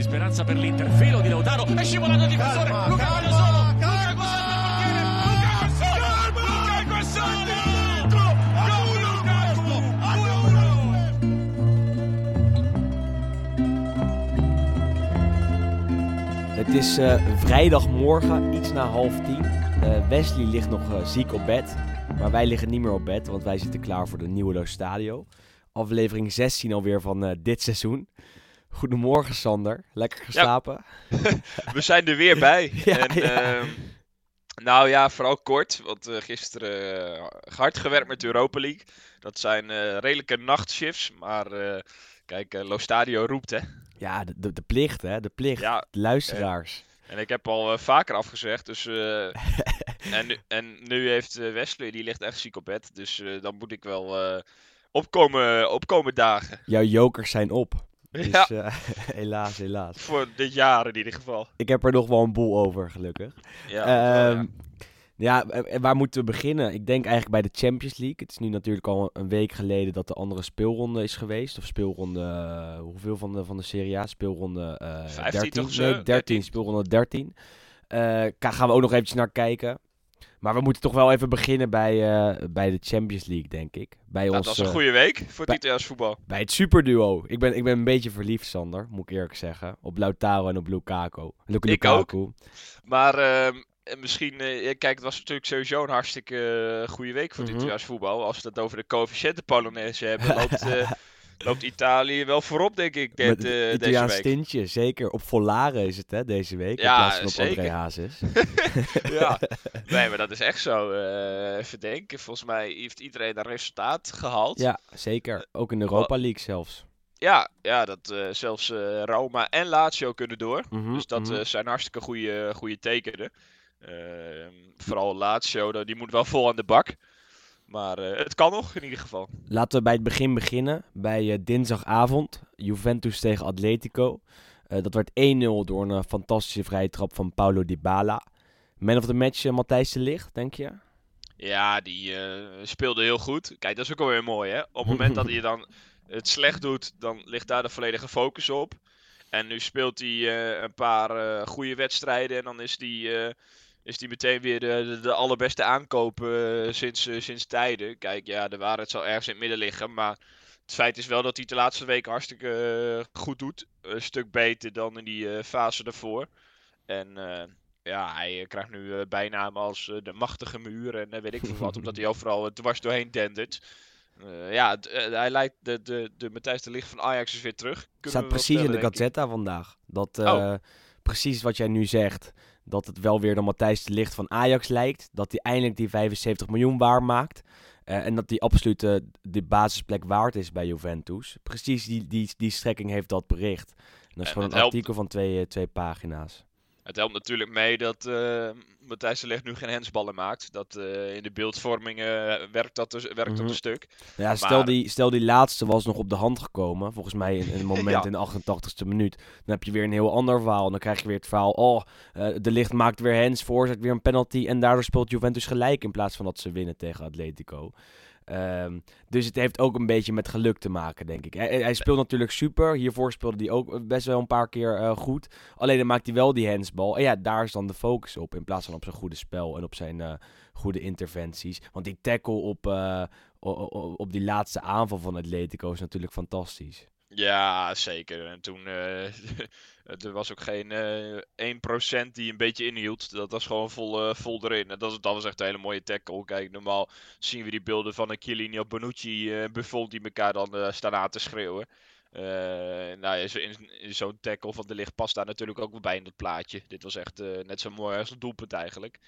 Di speranza per l'Inter, filo di Lautaro, è scivolato il difensore, Luca va da solo, Luca Guasani, Luca Guasani, Het is eh, vrijdagmorgen, iets na half tien. Eh, Wesley ligt nog eh, ziek op bed. Maar wij liggen niet meer op bed, want wij zitten klaar voor de nieuwe Lo Stadio. Aflevering 16 alweer van eh, dit seizoen. Goedemorgen Sander, lekker geslapen? We zijn er weer bij. Ja, en, ja. ehm, nou ja, vooral kort. Want eh, gisteren eh, hard gewerkt met de Europa League. Dat zijn eh, redelijke nachtshifts. Maar kijk, Lo Stadio roept hè. Ja, de, de, de plicht hè, de plicht. De luisteraars. en ik heb al vaker afgezegd. Dus, en, nu, en nu heeft Wesley, die ligt echt ziek op bed. Dus dan moet ik wel opkomen, opkomen dagen. Jouw jokers zijn op. Dus Ja. eh, helaas, helaas. Voor dit jaar in ieder geval. Ik heb er nog wel een boel over, gelukkig. Ja, Ehm, ja, eh, eh, waar moeten we beginnen? Ik denk eigenlijk bij de Champions League. Het is nu natuurlijk al een week geleden dat de andere speelronde is geweest. Of speelronde, hoeveel van de, van de Serie A? Speelronde 15 13? toch zo? Nee, 13, 13. speelronde 13. Eh, ka- gaan we ook nog eventjes naar kijken. Maar we moeten toch wel even beginnen bij, eh, bij de Champions League, denk ik. Bij, Nou, ons, dat is een eh, goede week voor het Italiaans voetbal. bij het superduo. Ik ben, ik ben een beetje verliefd, Sander, moet ik eerlijk zeggen. Op Lautaro en op Lukaku. Luka- Ik ook. Lukaku. Maar ehm, en misschien, eh, kijk, het was natuurlijk sowieso een hartstikke goede week voor het. Italiaans voetbal. Als we het over de coëfficiënten Polonaise hebben, loopt, loopt Italië wel voorop, denk ik, dit, Met eh, het deze Italiaans week. tintje, zeker. Op Volare is het, hè, deze week. Ja, in plaats van op zeker. André Hazes. ja, nee, maar dat is echt zo. eh, even denken, volgens mij heeft iedereen een resultaat gehaald. ja, zeker. Ook in de Europa League zelfs. ja, ja, dat eh, zelfs Roma en Lazio kunnen door. Mhm, Dus dat mhm. zijn hartstikke goede, goede tekenen. Ehm, vooral Lazio, die moet wel vol aan de bak. Maar eh, het kan nog, in ieder geval. Laten we bij het begin beginnen. Bij eh, dinsdagavond. Juventus tegen Atletico. Eh, dat werd 1-0 door een fantastische vrije trap van Paulo Dybala. Man of the match, Matthijs de Ligt, denk je? Ja, die speelde heel goed. Kijk, dat is ook alweer mooi, hè? Op het moment dat hij dan het slecht doet, dan ligt daar de volledige focus op. En nu speelt hij een paar goede wedstrijden en dan is hij is die meteen weer de, de, de allerbeste aankoop eh, sinds, eh, sinds tijden. Kijk, ja, de waarheid zal ergens in het midden liggen, maar het feit is wel dat hij de laatste weken hartstikke eh, goed doet. Een stuk beter dan in die eh, fase daarvoor. En eh, ja, hij eh, krijgt nu eh, bijnamen als eh, de machtige muur en eh, weet ik veel wat, omdat hij overal eh, dwars doorheen dendert. Eh, ja, eh, hij lijkt de, de, de Matthijs de Ligt van Ajax is weer terug. Kunnen staat we precies in de. Gazzetta vandaag. Dat Oh. eh, precies wat jij nu zegt. Dat het wel weer de Matthijs de Ligt van Ajax lijkt. Dat hij eindelijk die 75 miljoen waar maakt. Eh, en dat die absoluut eh, de basisplek waard is bij Juventus. Precies die, die, die strekking heeft dat bericht. En dat is En gewoon een helpt. artikel van twee, eh, twee pagina's. Het helpt natuurlijk mee dat eh Matthijs de Ligt nu geen hensballen maakt. Dat eh, in de beeldvorming eh, werkt, dat, dus, werkt dat Mhm. een stuk. Ja, stel, die, stel die laatste was nog op de hand gekomen. Volgens mij in, in een moment Ja. in de 88ste minuut. Dan heb je weer een heel ander verhaal. Dan krijg je weer het verhaal. Oh, de licht maakt weer hands, veroorzaakt weer een penalty. En daardoor speelt Juventus gelijk in plaats van dat ze winnen tegen Atletico. Ehm, dus het heeft ook een beetje met geluk te maken, denk ik. Hij, hij speelt natuurlijk super. Hiervoor speelde hij ook best wel een paar keer eh, goed. Alleen dan maakt hij wel die handsbal. En ja, daar is dan de focus op. In plaats van op zijn goede spel en op zijn eh, goede interventies. Want die tackle op, eh, o- o- op die laatste aanval van Atletico is natuurlijk fantastisch. Ja, zeker. En toen eh, er was ook geen eh 1% die een beetje inhield. Dat was gewoon vol, eh, vol erin. En dat, was- dat was echt een hele mooie tackle. Kijk, normaal zien we die beelden van een Chiellini of Bonucci Buffon die elkaar dan staan aan te schreeuwen. Nou in, in zo'n tackle van de licht past daar natuurlijk ook wel bij in dat plaatje. Dit was echt net zo mooi als het doelpunt eigenlijk.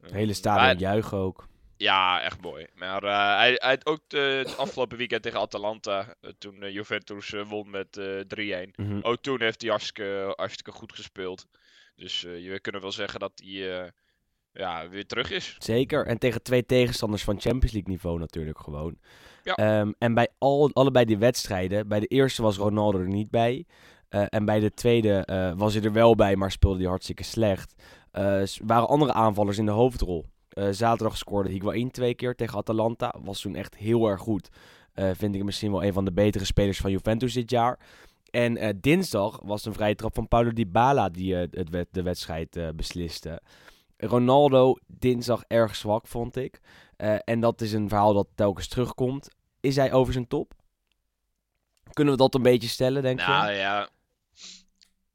Het hele Eh, stadion juichen ook. Ja, echt mooi. Maar uh, hij, hij had ook het afgelopen weekend tegen Atalanta, uh, toen uh, Juventus won met 3-1. Mhm. Ook toen heeft hij hartstikke, hartstikke goed gespeeld. Dus je kunnen wel zeggen dat hij ja, weer terug is. Zeker. En tegen twee tegenstanders van Champions League niveau natuurlijk gewoon. Ja. Um, en bij al, allebei die wedstrijden, bij de eerste was Ronaldo er niet bij. en bij de tweede was hij er wel bij, maar speelde hij hartstikke slecht. waren andere aanvallers in de hoofdrol. Uh, zaterdag scoorde Higuain twee keer tegen Atalanta. Was toen echt heel erg goed. Uh, vind ik misschien wel een van de betere spelers van Juventus dit jaar. En uh, dinsdag was een vrije trap van Paulo Dybala die het de wedstrijd besliste. Ronaldo dinsdag erg zwak, vond ik. en dat is een verhaal dat telkens terugkomt. Is hij over zijn top? Kunnen we dat een beetje stellen, denk nou, je? Nou ja,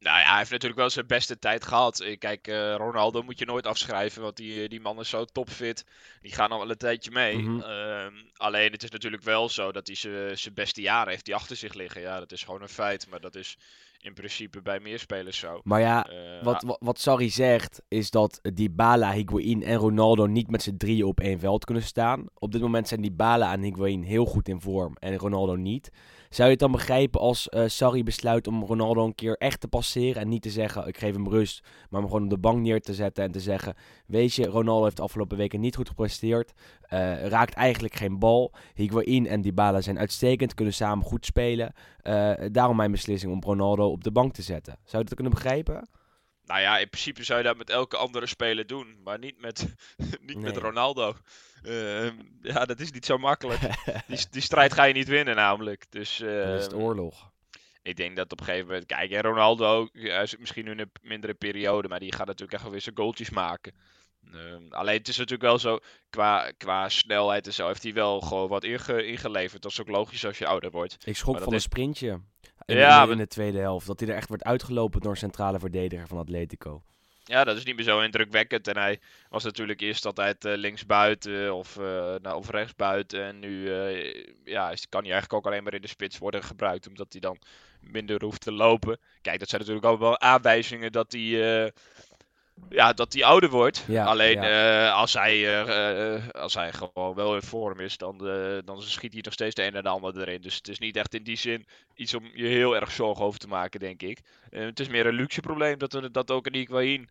nou ja, hij heeft natuurlijk wel zijn beste tijd gehad. Eh, kijk, uh, Ronaldo moet je nooit afschrijven, want die, eh, die man is zo topfit. Die gaan al wel een tijdje mee. Mhm. uh, alleen het is natuurlijk wel zo dat hij zijn beste jaren heeft die achter zich liggen. Ja, dat is gewoon een feit, maar dat is in principe bij meer spelers zo. Maar ja, Uh, wat, wat, wat Sarri zegt is dat Dybala, Higuain en Ronaldo niet met z'n drieën op één veld kunnen staan. Op dit moment zijn Dybala en Higuain heel goed in vorm en Ronaldo niet. Zou je het dan begrijpen als uh, Sarri besluit om Ronaldo een keer echt te passeren en niet te zeggen ik geef hem rust, maar hem gewoon op de bank neer te zetten en te zeggen weet je, Ronaldo heeft de afgelopen weken niet goed gepresteerd, uh, raakt eigenlijk geen bal. Higuain en Dybala zijn uitstekend, kunnen samen goed spelen. Uh, daarom mijn beslissing om Ronaldo op de bank te zetten. Zou je dat kunnen begrijpen? Nou ja, in principe zou je dat met elke andere speler doen, maar niet met, niet Nee. met Ronaldo. Uh, ja, dat is niet zo makkelijk. die, die strijd ga je niet winnen namelijk. Dus, uh, Dan is het oorlog. Ik denk dat op een gegeven moment... Kijk, en Ronaldo is misschien nu in een mindere periode, maar die gaat natuurlijk echt wel weer zijn goaltjes maken. Uh, alleen het is natuurlijk wel zo, qua, qua snelheid en zo, heeft hij wel gewoon wat inge, ingeleverd. Dat is ook logisch als je ouder wordt. Ik schrok van dat een sprintje Ja, in, de, maar- in de tweede helft. Dat hij er echt werd uitgelopen door een centrale verdediger van Atletico. Ja, dat is niet meer zo indrukwekkend. En hij was natuurlijk eerst altijd eh, linksbuiten of, eh nou, of rechtsbuiten. En nu eh, ja, kan hij eigenlijk ook alleen maar in de spits worden gebruikt. Omdat hij dan minder hoeft te lopen. Kijk, dat zijn natuurlijk ook wel aanwijzingen dat hij, ja, dat hij ouder wordt. Ja, alleen eh, als, hij, eh, eh, als hij gewoon wel in vorm is, dan, dan schiet hij nog steeds de een en de ander erin. Dus het is niet echt in die zin iets om je heel erg zorgen over te maken, denk ik. Het is meer een luxe probleem dat, we, dat ook een Higuain,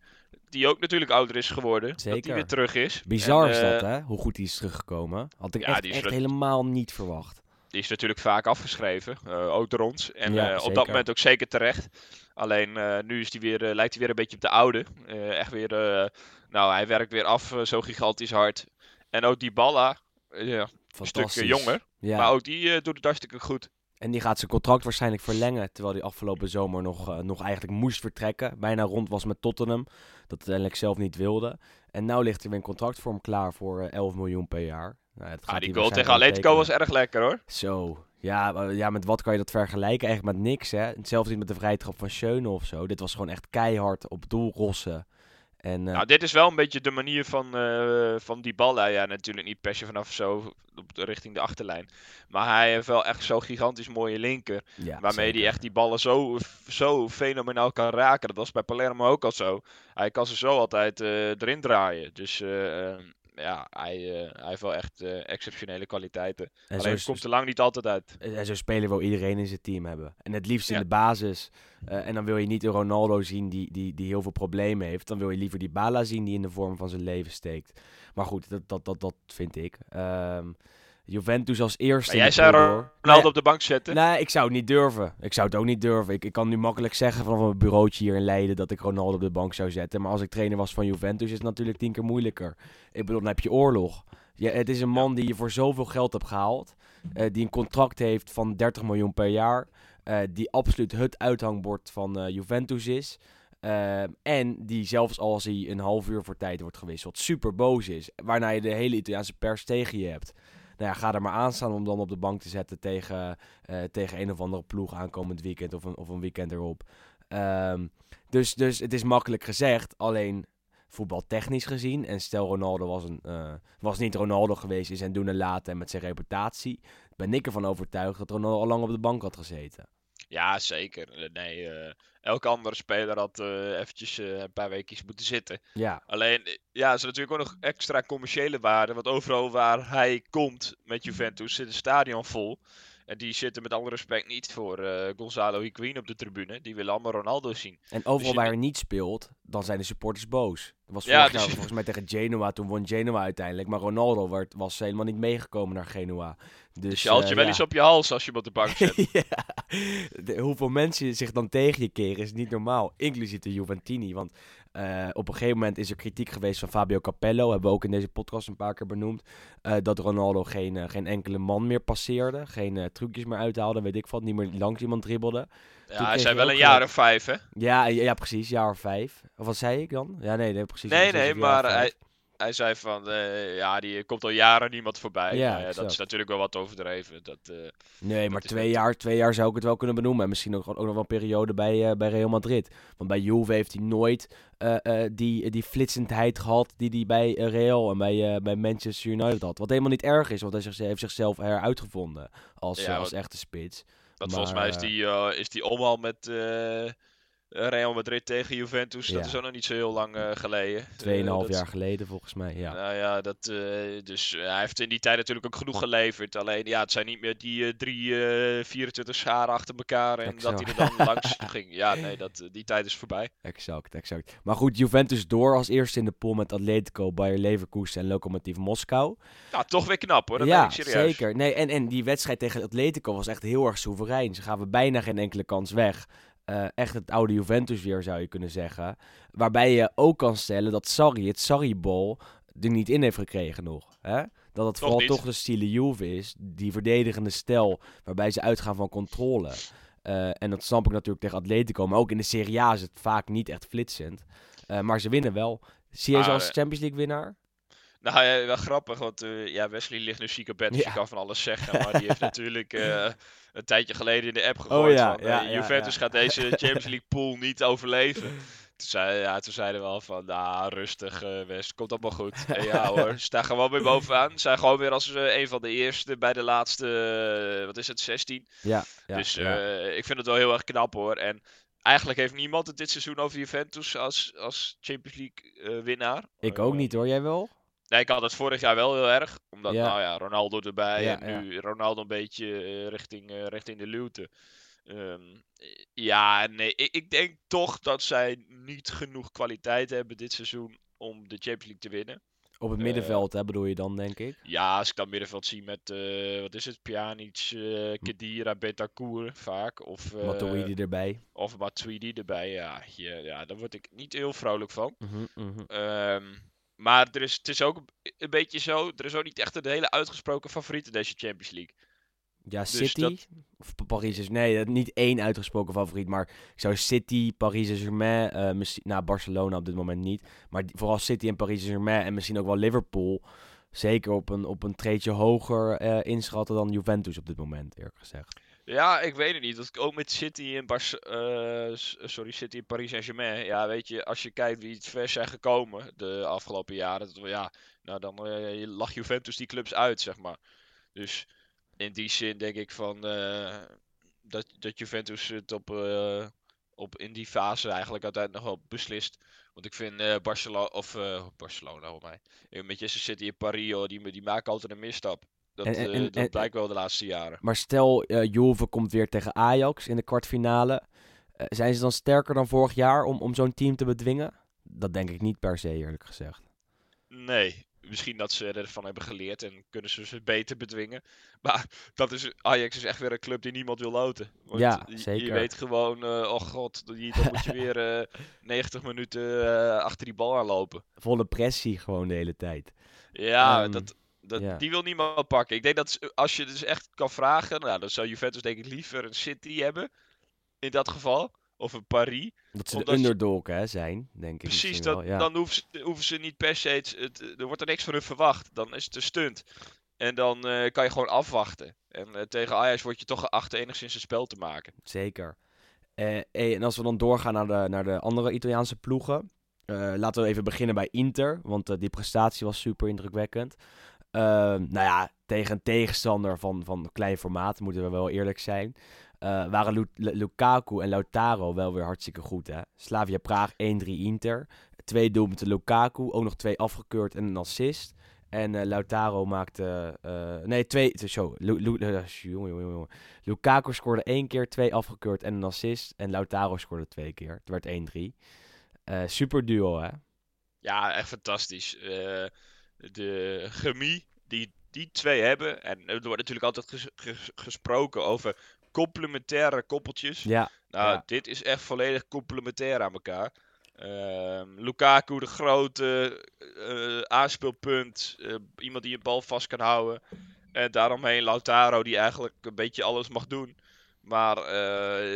die ook natuurlijk ouder is geworden, dat Zeker. hij weer terug is. Bizar En, is dat, hè? Hoe goed hij is teruggekomen. Had ik Ja, echt, helemaal niet verwacht. Die is natuurlijk vaak afgeschreven, eh, ook door ons. En Ja, op dat moment ook zeker terecht. Alleen eh, nu is die weer, eh, lijkt hij weer een beetje op de oude. Eh, echt weer, nou hij werkt weer af zo gigantisch hard. En ook die Balla, ja, een stuk Fantastisch. eh, jonger. Ja. Maar ook die doet het hartstikke goed. En die gaat zijn contract waarschijnlijk verlengen. Terwijl hij afgelopen zomer nog, nog eigenlijk moest vertrekken. Bijna rond was met Tottenham. Dat uiteindelijk zelf niet wilde. En nu ligt er weer een contract voor hem klaar voor eh, 11 miljoen per jaar. Nou, dat gaat Ah, die goal tegen Atletico was erg lekker hoor. Zo. Ja, ja, met wat kan je dat vergelijken? Eigenlijk met niks, hè? Hetzelfde niet met de vrije trap van Schöne of zo. Dit was gewoon echt keihard op doel rossen. En, eh, Nou, dit is wel een beetje de manier van, eh van die bal. Ja, natuurlijk niet per se vanaf zo op de, richting de achterlijn. Maar hij heeft wel echt zo'n gigantisch mooie linker. ja, Waarmee hij echt die ballen zo, zo fenomenaal kan raken. Dat was bij Palermo ook al zo. Hij kan ze zo altijd eh, erin draaien. Dus eh, eh, ja, hij, eh, hij heeft wel echt eh, exceptionele kwaliteiten. En Alleen komt er lang niet altijd uit. en zo spelen wil iedereen in zijn team hebben. En het liefst in Ja. de basis. Eh, en dan wil je niet een Ronaldo zien die, die, die heel veel problemen heeft. Dan wil je liever die Bala zien die in de vorm van zijn leven steekt. Maar goed, dat, dat, dat, dat vind ik. Ehm, Juventus als eerste. Maar jij zou. Ronaldo op de bank zetten. Nee, ik zou het niet durven. Ik zou het ook niet durven. Ik, ik kan nu makkelijk zeggen vanaf een bureautje hier in Leiden dat ik Ronaldo op de bank zou zetten. Maar als ik trainer was van Juventus is het natuurlijk tien keer moeilijker. Ik bedoel, dan heb je oorlog. Ja, het is een man die je voor zoveel geld hebt gehaald. eh, die een contract heeft van 30 miljoen per jaar. eh, die absoluut het uithangbord van eh, Juventus is. en die zelfs als hij een half uur voor tijd wordt gewisseld, super boos is. Waarna je de hele Italiaanse pers tegen je hebt. Nou ja, ga er maar aan staan om dan op de bank te zetten tegen, eh, tegen een of andere ploeg aankomend weekend of een, of een weekend erop. Ehm, dus, dus het is makkelijk gezegd, alleen voetbaltechnisch gezien. En stel Ronaldo was, een, eh, was niet Ronaldo geweest in zijn doen en laten en met zijn reputatie. Ben ik ervan overtuigd dat Ronaldo al lang op de bank had gezeten. Ja, zeker. Eh, Nee, eh, elke andere speler had eh, eventjes een paar weekjes moeten zitten. Ja, Alleen, ja, is natuurlijk ook nog extra commerciële waarde. Want overal waar hij komt met Juventus zit het stadion vol. En die zitten met alle respect niet voor eh, Gonzalo Higuain op de tribune. Die willen allemaal Ronaldo zien. en overal je- waar hij niet speelt, dan zijn de supporters boos. Dat was Ja, dus- volgens mij tegen Genoa, toen won Genoa uiteindelijk. Maar Ronaldo werd, was helemaal niet meegekomen naar Genoa. Dus, Dus je haalt eh, je wel ja. eens op je hals als je hem op de bank zet. ja. De- hoeveel mensen zich dan tegen je keren is niet normaal. Inclusief de Juventini. Want eh, op een gegeven moment is er kritiek geweest van Fabio Capello. Hebben we ook in deze podcast een paar keer benoemd. eh, dat Ronaldo geen, eh, geen enkele man meer passeerde. Geen trucjes meer uithaalde. Weet ik wat. Niet meer langs iemand dribbelde. Ja, hij zijn wel een jaar of vijf, hè? Ja, ja, ja, precies. Jaar of vijf. Of wat zei ik dan? Ja, nee, nee precies. Nee, nee, maar hij, hij zei van, eh, ja, die komt al jaren niemand voorbij. Ja, ja, dat is natuurlijk wel wat overdreven. Dat, eh, Nee, maar twee jaar, twee jaar zou ik het wel kunnen benoemen. En misschien ook, gewoon ook nog wel een periode bij, eh, bij Real Madrid. Want bij Juve heeft hij nooit die, die flitsendheid gehad die hij bij Real en bij, bij Manchester United had. Wat helemaal niet erg is, want hij zich- heeft zichzelf heruitgevonden als, Ja, als wat- echte spits. dat volgens mij is die, is die omhaal met Real Madrid tegen Juventus. Dat is ook nog niet zo heel lang eh, geleden. Eh, Tweeënhalf dat is- jaar geleden volgens mij, ja. Nou ja, dat, eh, dus eh, hij heeft in die tijd natuurlijk ook genoeg geleverd. Alleen ja, het zijn niet meer die eh, drie, eh 24 scharen achter elkaar en dat hij er dan langs ging. Ja, nee, dat, eh, die tijd is voorbij. Exact, exact. Maar goed, Juventus door als eerste in de pool met Atletico, Bayer Leverkusen en Lokomotiv Moskou. Ja, toch weer knap hoor, dat ja, ben ik serieus. zeker. Nee, en, en die wedstrijd tegen Atletico was echt heel erg soeverein. Ze gaven bijna geen enkele kans weg. Eh, echt het oude Juventus weer, zou je kunnen zeggen. Waarbij je ook kan stellen dat Sarri, het Sarri-bol, er niet in heeft gekregen nog. Hè? Dat het vooral toch de stile Juve is. Die verdedigende stijl, waarbij ze uitgaan van controle. Eh, en dat snap ik natuurlijk tegen Atletico. Maar ook in de Serie A is het vaak niet echt flitsend. Eh, maar ze winnen wel. Zie je ze als Champions League winnaar? Nou ja, wel grappig, want eh, ja, Wesley ligt nu ziek op bed, dus Ja. je kan van alles zeggen. Maar die heeft natuurlijk eh, een tijdje geleden in de app gegooid ja, van, ja, ja, Juventus gaat deze Champions League pool niet overleven. Toen, zei, ja, toen zeiden we al van, nou rustig eh West, komt allemaal goed. En ja hoor, staan gewoon weer bovenaan. Zijn gewoon weer als een van de eerste bij de laatste, wat is het, 16. Ja, ja, dus ik vind het wel heel erg knap hoor. En eigenlijk heeft niemand het dit seizoen over Juventus als, als Champions League winnaar. ik ook niet hoor, jij wel? Nee, ik had het vorig jaar wel heel erg. Omdat, Ja. nou ja, Ronaldo erbij. Ja, en nu Ronaldo een beetje eh, richting, eh, richting de luwte. Ehm, ja, nee. Ik, ik denk toch dat zij niet genoeg kwaliteit hebben dit seizoen om de Champions League te winnen. Op het Eh, middenveld hè, bedoel je dan, denk ik? Ja, als ik dan middenveld zie met, eh, wat is het, Pjanic, Kedira, Bentancur vaak. Of, eh Matuidi erbij. of Matuidi erbij. Ja, ja, ja, daar word ik niet heel vrolijk van. Ehm, maar er is, het is ook een- beetje zo. Er is ook niet echt een hele uitgesproken favoriet in deze Champions League. Ja, dus City dat- of Pa- Paris is nee, dat- niet één uitgesproken favoriet, maar ik zou City, Paris Saint-Germain, eh misschien, nou Barcelona op dit moment niet, maar vooral City en Paris Saint-Germain en misschien ook wel Liverpool, zeker op een, op een treedje hoger eh, inschatten dan Juventus op dit moment, eerlijk gezegd. Ja, ik weet het niet. Dat ook met City en Bar sorry, City en Paris Saint-Germain. Ja, weet je, als je kijkt wie het ver zijn gekomen de afgelopen jaren, dat, ja, nou dan eh lag Juventus die clubs uit, zeg maar. Dus in die zin denk ik van eh, dat, dat Juventus het op, eh, op in die fase eigenlijk uiteindelijk nog wel beslist. Want ik vind eh Barcelona, of eh, Barcelona, hoor mij. Eh, Manchester City en Paris, die, die maken altijd een misstap. Dat, En- en- eh, dat en- blijkt wel de laatste jaren. Maar stel, eh Juve komt weer tegen Ajax in de kwartfinale, Eh, zijn ze dan sterker dan vorig jaar om, om zo'n team te bedwingen? Dat denk ik niet per se, eerlijk gezegd. Nee, misschien dat ze ervan hebben geleerd en kunnen ze ze beter bedwingen. Maar dat is, Ajax is echt weer een club die niemand wil loten. Want Ja, je- Je zeker. weet gewoon, oh god, dan moet je weer eh 90 minuten achter die bal aanlopen. Volle pressie gewoon de hele tijd. Ja, Ehm, dat, dat, ja. die wil niemand pakken. Ik denk dat als je dus echt kan vragen, nou, dan zou Juventus denk ik liever een City hebben. In dat geval. Of een Paris. Dat ze de underdog hè, zijn, denk ik. Precies, ja. dan hoeven ze, hoeven ze niet per se. Het, het- er wordt er niks van hun verwacht. Dan is het een stunt. En dan eh, kan je gewoon afwachten. En eh, tegen Ajax word je toch geacht enigszins een spel te maken. Zeker. Eh, en als we dan doorgaan naar de, naar de andere Italiaanse ploegen. laten we even beginnen bij Inter, want die prestatie was super indrukwekkend. Ehm, nou ja, tegen een tegenstander van, van klein formaat, moeten we wel eerlijk zijn. eh, waren Lu- Lu- Lukaku en Lautaro wel weer hartstikke goed. Hè? Slavia Praag 1-3 Inter. Twee doelpunten Lukaku, ook nog twee afgekeurd en een assist. En eh, Lautaro maakte... eh, nee, twee... Zo. Lukaku scoorde één keer, twee afgekeurd en een assist. En Lautaro scoorde twee keer. Het werd 1-3. Eh, super duo, hè? Ja, echt fantastisch. De chemie die die twee hebben. En er wordt natuurlijk altijd ges- ges- gesproken over complementaire koppeltjes. Ja, Nou, ja. dit is echt volledig complementair aan elkaar. Ehm, Lukaku, de grote eh, aanspeelpunt. eh, iemand die een bal vast kan houden. En daaromheen Lautaro, die eigenlijk een beetje alles mag doen. Maar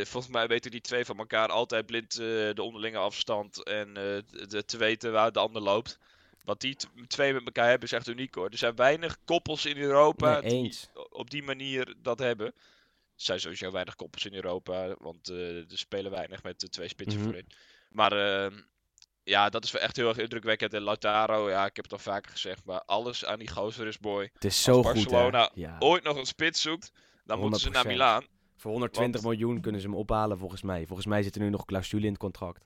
volgens mij weten die twee van elkaar altijd blind de onderlinge afstand. En de, te weten waar de ander loopt. Wat die twee met elkaar hebben is echt uniek hoor. Er zijn weinig koppels in Europa Nee, die op die manier dat hebben. Er zijn sowieso weinig koppels in Europa, want eh, er spelen weinig met de twee spitsen Mhm. voorin. Maar ehm, ja, dat is wel echt heel erg indrukwekkend. En Lautaro, ja, ik heb het al vaker gezegd, maar alles aan die gozer is mooi. Het is zo goed, hè? Barcelona Ja. ooit nog een spits zoekt, dan moeten ze naar 100%. Milaan. Voor 120 Want- miljoen kunnen ze hem ophalen, volgens mij. Volgens mij zit er nu nog clausule in het contract.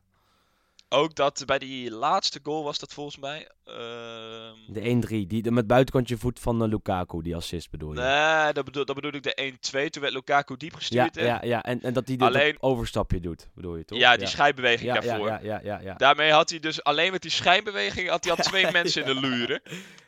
Ook dat bij die laatste goal was dat volgens mij. ehm, De 1-3, die, de, met buitenkantje voet van eh, Lukaku, die assist bedoel je? Nee, dat bedoel, dat bedoel ik de 1-2. Toen werd Lukaku diep ja, gestuurd. hè? ja, ja, en, en dat hij dat Alleen- overstapje doet, bedoel je toch? ja, die schijnbeweging ja, daarvoor. Ja, ja, ja, ja, ja. Daarmee had hij dus alleen met die schijnbeweging had hij al twee mensen in de luren.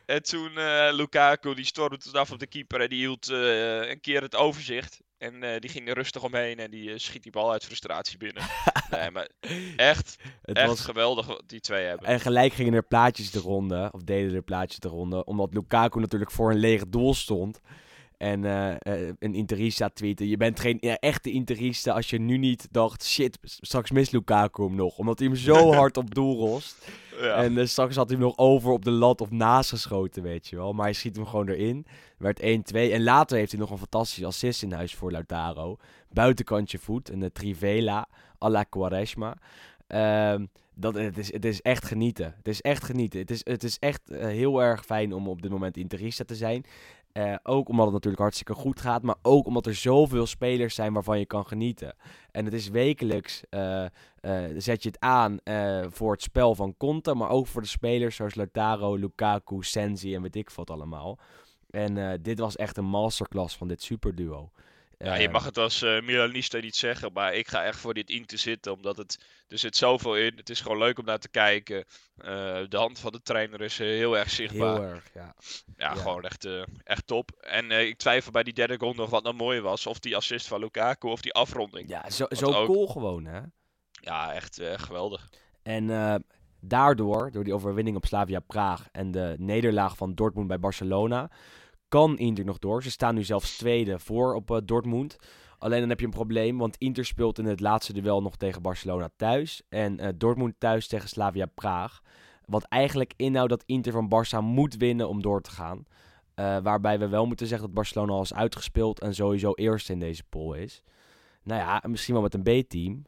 En toen eh, Lukaku, die stormde toen af op de keeper en die hield eh, een keer het overzicht. En eh, die ging er rustig omheen en die schiet die bal uit frustratie binnen. nee, maar echt, Het echt was, geweldig wat die twee hebben. en gelijk gingen er plaatjes de ronde, of deden er plaatjes de ronde, omdat Lukaku natuurlijk voor een leeg doel stond. En eh, eh, een Interista tweette, je bent geen ja, echte Interista als je nu niet dacht, shit, straks mist Lukaku hem nog. Omdat hij hem zo hard op doel rost. Ja. En eh, straks had hij hem nog over op de lat of naast geschoten, weet je wel. Maar hij schiet hem gewoon erin. Werd 1-2. En later heeft hij nog een fantastische assist in huis voor Lautaro. Buitenkantje voet. Een Trivela à la Quaresma. Ehm, dat, het, is, het is echt genieten. Het is echt genieten. Het is, het is echt heel erg fijn om op dit moment Interista te zijn. Eh, ook omdat het natuurlijk hartstikke goed gaat. Maar ook omdat er zoveel spelers zijn waarvan je kan genieten. En het is wekelijks eh, eh, zet je het aan voor het spel van Conte. Maar ook voor de spelers zoals Lautaro, Lukaku, Sensi en weet ik wat allemaal. En dit was echt een masterclass van dit superduo. Ja, je Eh, mag het als eh Milanista niet zeggen, maar ik ga echt voor dit Inter zitten, omdat het, er zit zoveel in. Het is gewoon leuk om naar te kijken. Eh, de hand van de trainer is eh, heel erg zichtbaar. Heel erg, ja. Ja, Ja. gewoon echt, echt top. En ik twijfel bij die derde goal nog wat nou mooi was. Of die assist van Lukaku of die afronding. Ja, Ja, zo, zo ook- cool gewoon, hè. echt eh, geweldig. En daardoor, door die overwinning op Slavia Praag en de nederlaag van Dortmund bij Barcelona, kan Inter nog door. Ze staan nu zelfs tweede voor op eh, Dortmund. Alleen dan heb je een probleem, want Inter speelt in het laatste duel nog tegen Barcelona thuis. En eh, Dortmund thuis tegen Slavia Praag. Wat eigenlijk inhoudt dat Inter van Barça moet winnen om door te gaan. Eh, waarbij we wel moeten zeggen dat Barcelona al is uitgespeeld en sowieso eerste in deze pool is. Nou ja, misschien wel met een B-team.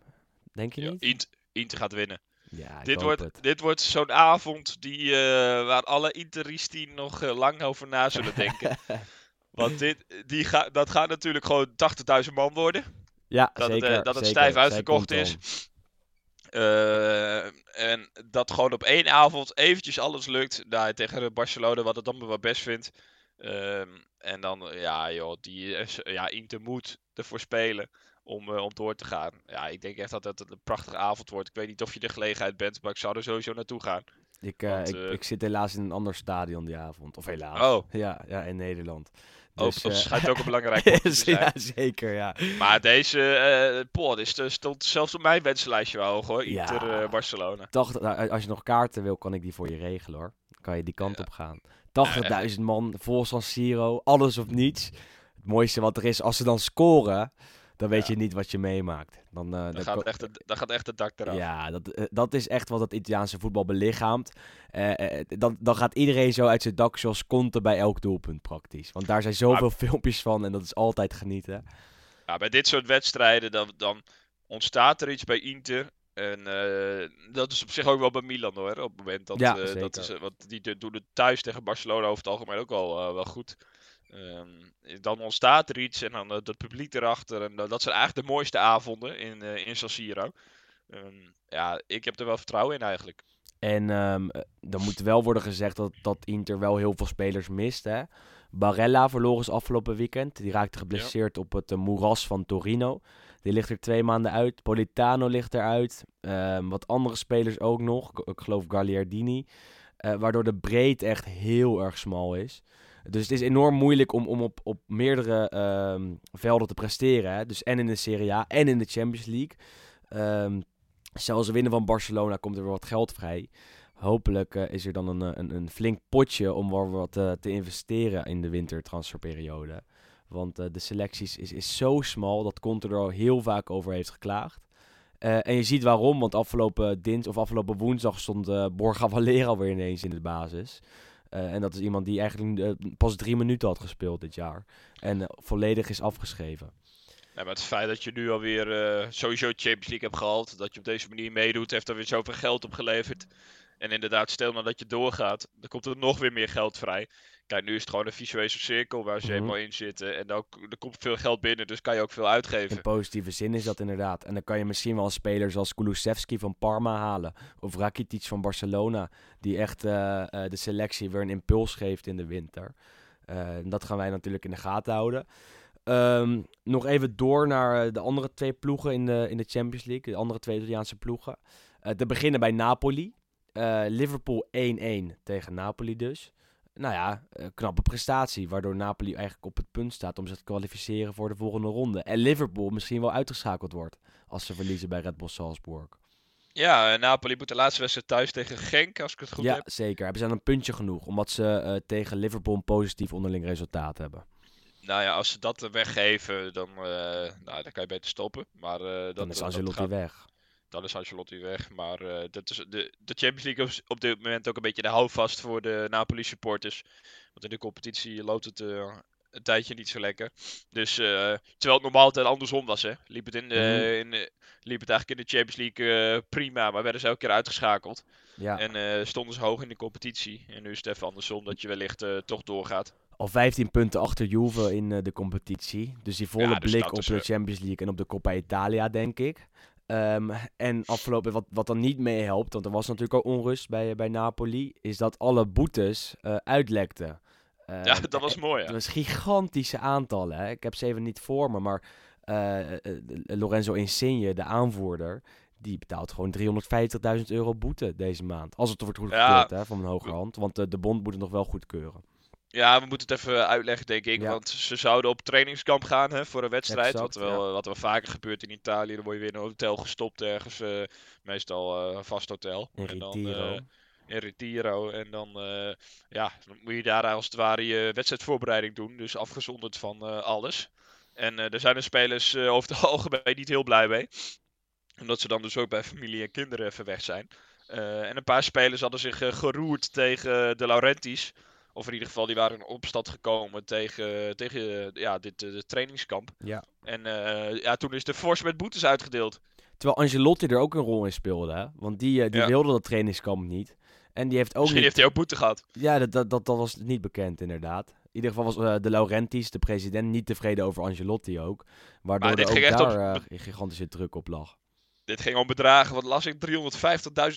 Denk je Ja, niet? Inter gaat winnen. Ja, Dit wordt, het. dit wordt zo'n avond die, eh, waar alle Interisti nog eh, lang over na zullen denken. Want dit, die ga, dat gaat natuurlijk gewoon 80.000 man worden. Ja, Dat het, zeker. eh, dat het zeker. stijf uitverkocht is. Eh, en dat gewoon op één avond eventjes alles lukt. Nou, tegen Barcelona, wat het dan wel best vindt. Ehm, en dan, eh, ja joh, die, eh, ja, Inter moet ervoor spelen om, eh, om door te gaan. Ja, ik denk echt dat het een prachtige avond wordt. Ik weet niet of je de gelegenheid bent, maar ik zou er sowieso naartoe gaan. Ik, eh, Want, ik, eh, ik zit helaas in een ander stadion die avond. Of helaas. Oh, Ja, ja, in Nederland. ook, Dus, dat schijnt ook een belangrijk te zijn. ja, zeker, ja. Maar deze, dit is- stond zelfs op mijn wenslijstje wel hoog hoor. Ja. Inter eh, Barcelona. 80, nou, als je nog kaarten wil, kan ik die voor je regelen hoor. Dan kan je die kant Ja. op gaan. 80.000 man, vol San Siro, alles of niets. Het mooiste wat er is, als ze dan scoren, dan weet Ja. je niet wat je meemaakt. Dan, eh, Dan dan gaat, echt het, dan gaat echt het dak eraf. Ja, dat, eh, dat is echt wat het Italiaanse voetbal belichaamt. Eh, dan, dan gaat iedereen zo uit zijn dak zoals Conte bij elk doelpunt praktisch. Want daar zijn zoveel filmpjes van en dat is altijd genieten. Ja, bij dit soort wedstrijden dan, dan ontstaat er iets bij Inter. En dat is op zich ook wel bij Milan hoor. Op het moment dat, Ja, dat is, want die de- doen het thuis tegen Barcelona over het algemeen ook eh, wel goed. Ehm, dan ontstaat er iets en dan eh, dat publiek erachter. En eh, dat zijn eigenlijk de mooiste avonden in, eh in San Siro. Ehm, ja, ik heb er wel vertrouwen in eigenlijk. En ehm, eh, dan moet wel worden gezegd dat, dat Inter wel heel veel spelers mist. Hè? Barella verloren is afgelopen weekend. Die raakte geblesseerd op het eh, moeras van Torino. Die ligt er twee maanden uit. Politano ligt eruit. Ehm, wat andere spelers ook nog. Ik, geloof Gagliardini. Eh, waardoor de breedte echt heel erg smal is. Dus het is enorm moeilijk om, om op, op meerdere ehm, velden te presteren. Hè? Dus en in de Serie A en in de Champions League. Ehm zelfs de winnen van Barcelona komt er weer wat geld vrij. Hopelijk eh, is er dan een, een, een flink potje om wel wat eh, te investeren in de wintertransferperiode. Want eh, de selecties is, is zo smal dat Conte er al heel vaak over heeft geklaagd. En je ziet waarom, want afgelopen, dins, of afgelopen woensdag stond Borja Valera weer ineens in de basis. Eh, en dat is iemand die eigenlijk eh, pas drie minuten had gespeeld dit jaar. En eh, volledig is afgeschreven. Ja, maar het feit dat je nu alweer sowieso Champions League hebt gehaald, dat je op deze manier meedoet, heeft er weer zoveel geld opgeleverd. En inderdaad, stel nou dat je doorgaat, dan komt er nog weer meer geld vrij. Kijk, nu is het gewoon een visueuze cirkel waar ze Mhm. helemaal in zitten. En dan, er komt veel geld binnen, dus kan je ook veel uitgeven. In positieve zin is dat inderdaad. En dan kan je misschien wel een speler zoals Kulusevski van Parma halen. Of Rakitic van Barcelona. Die echt eh, eh, de selectie weer een impuls geeft in de winter. Eh, dat gaan wij natuurlijk in de gaten houden. Ehm, nog even door naar de andere twee ploegen in de, in de Champions League. De andere twee Italiaanse ploegen. Te beginnen bij Napoli. Liverpool 1-1 tegen Napoli dus. Nou ja, eh, knappe prestatie. Waardoor Napoli eigenlijk op het punt staat om zich te kwalificeren voor de volgende ronde. En Liverpool misschien wel uitgeschakeld wordt als ze verliezen bij Red Bull Salzburg. Ja, eh, Napoli moet de laatste wedstrijd thuis tegen Genk, als ik het goed ja, heb. zeker. Hebben ze dan een puntje genoeg. Omdat ze eh, tegen Liverpool een positief onderling resultaat hebben. Nou ja, als ze dat weggeven, dan, nou, dan kan je beter stoppen. Maar, dat, Dan is Ancelotti gaat- weg. Dan is Ancelotti weg. Maar eh, dat is de, de Champions League is op dit moment ook een beetje de houvast voor de Napoli supporters. Want in de competitie loopt het eh, een tijdje niet zo lekker. Dus eh, terwijl het normaal altijd andersom was, hè. Liep het, in de, Mhm. in de- liep het eigenlijk in de Champions League prima, maar werden ze elke keer uitgeschakeld. Ja, En stonden ze hoog in de competitie. En nu is het even andersom, dat je wellicht toch doorgaat. al 15 punten achter Juve in de competitie. Dus die volle Ja, dus blik op de Champions League en op de Coppa Italia, denk ik. Ehm, en afgelopen, wat, wat dan niet meehelpt, want er was natuurlijk al onrust bij, bij Napoli, is dat alle boetes eh, uitlekten. Ja, Ehm, dat was mooi, Dat ja. was gigantische aantallen. Hè? Ik heb ze even niet voor me, maar eh, eh, eh, Lorenzo Insigne, de aanvoerder, die betaalt gewoon 350.000 euro boete deze maand. Als het wordt goedgekeurd Ja. hè, van een hoge hand, want eh, de bond moet het nog wel goedkeuren. Ja, we moeten het even uitleggen, denk ik. Ja. Want ze zouden op trainingskamp gaan hè, voor een wedstrijd. Exact, wat, wel, wat wel vaker gebeurt in Italië. Dan word je weer in een hotel gestopt ergens. eh, meestal eh, een vast hotel. In En dan, eh, in Retiro. En dan, ja, dan moet je daar als het ware je wedstrijdvoorbereiding doen. Dus afgezonderd van alles. En er zijn de spelers over het algemeen niet heel blij mee. Omdat ze dan dus ook bij familie en kinderen even weg zijn. En een paar spelers hadden zich geroerd tegen de Laurentis. Of in ieder geval, die waren in opstand gekomen tegen, tegen ja, dit eh, trainingskamp. Ja. En eh, ja, toen is de fors met boetes uitgedeeld. Terwijl Angelotti er ook een rol in speelde, hè? want die, eh, die Ja. wilde dat trainingskamp niet. En die heeft ook Misschien niet... heeft hij ook boete gehad. Ja, dat, dat, dat, dat was niet bekend inderdaad. In ieder geval was de Laurentis, de president, niet tevreden over Angelotti ook. Waardoor Maar dit er ook echt op- daar eh, gigantische druk op lag. Dit ging om bedragen, wat las ik, 350.000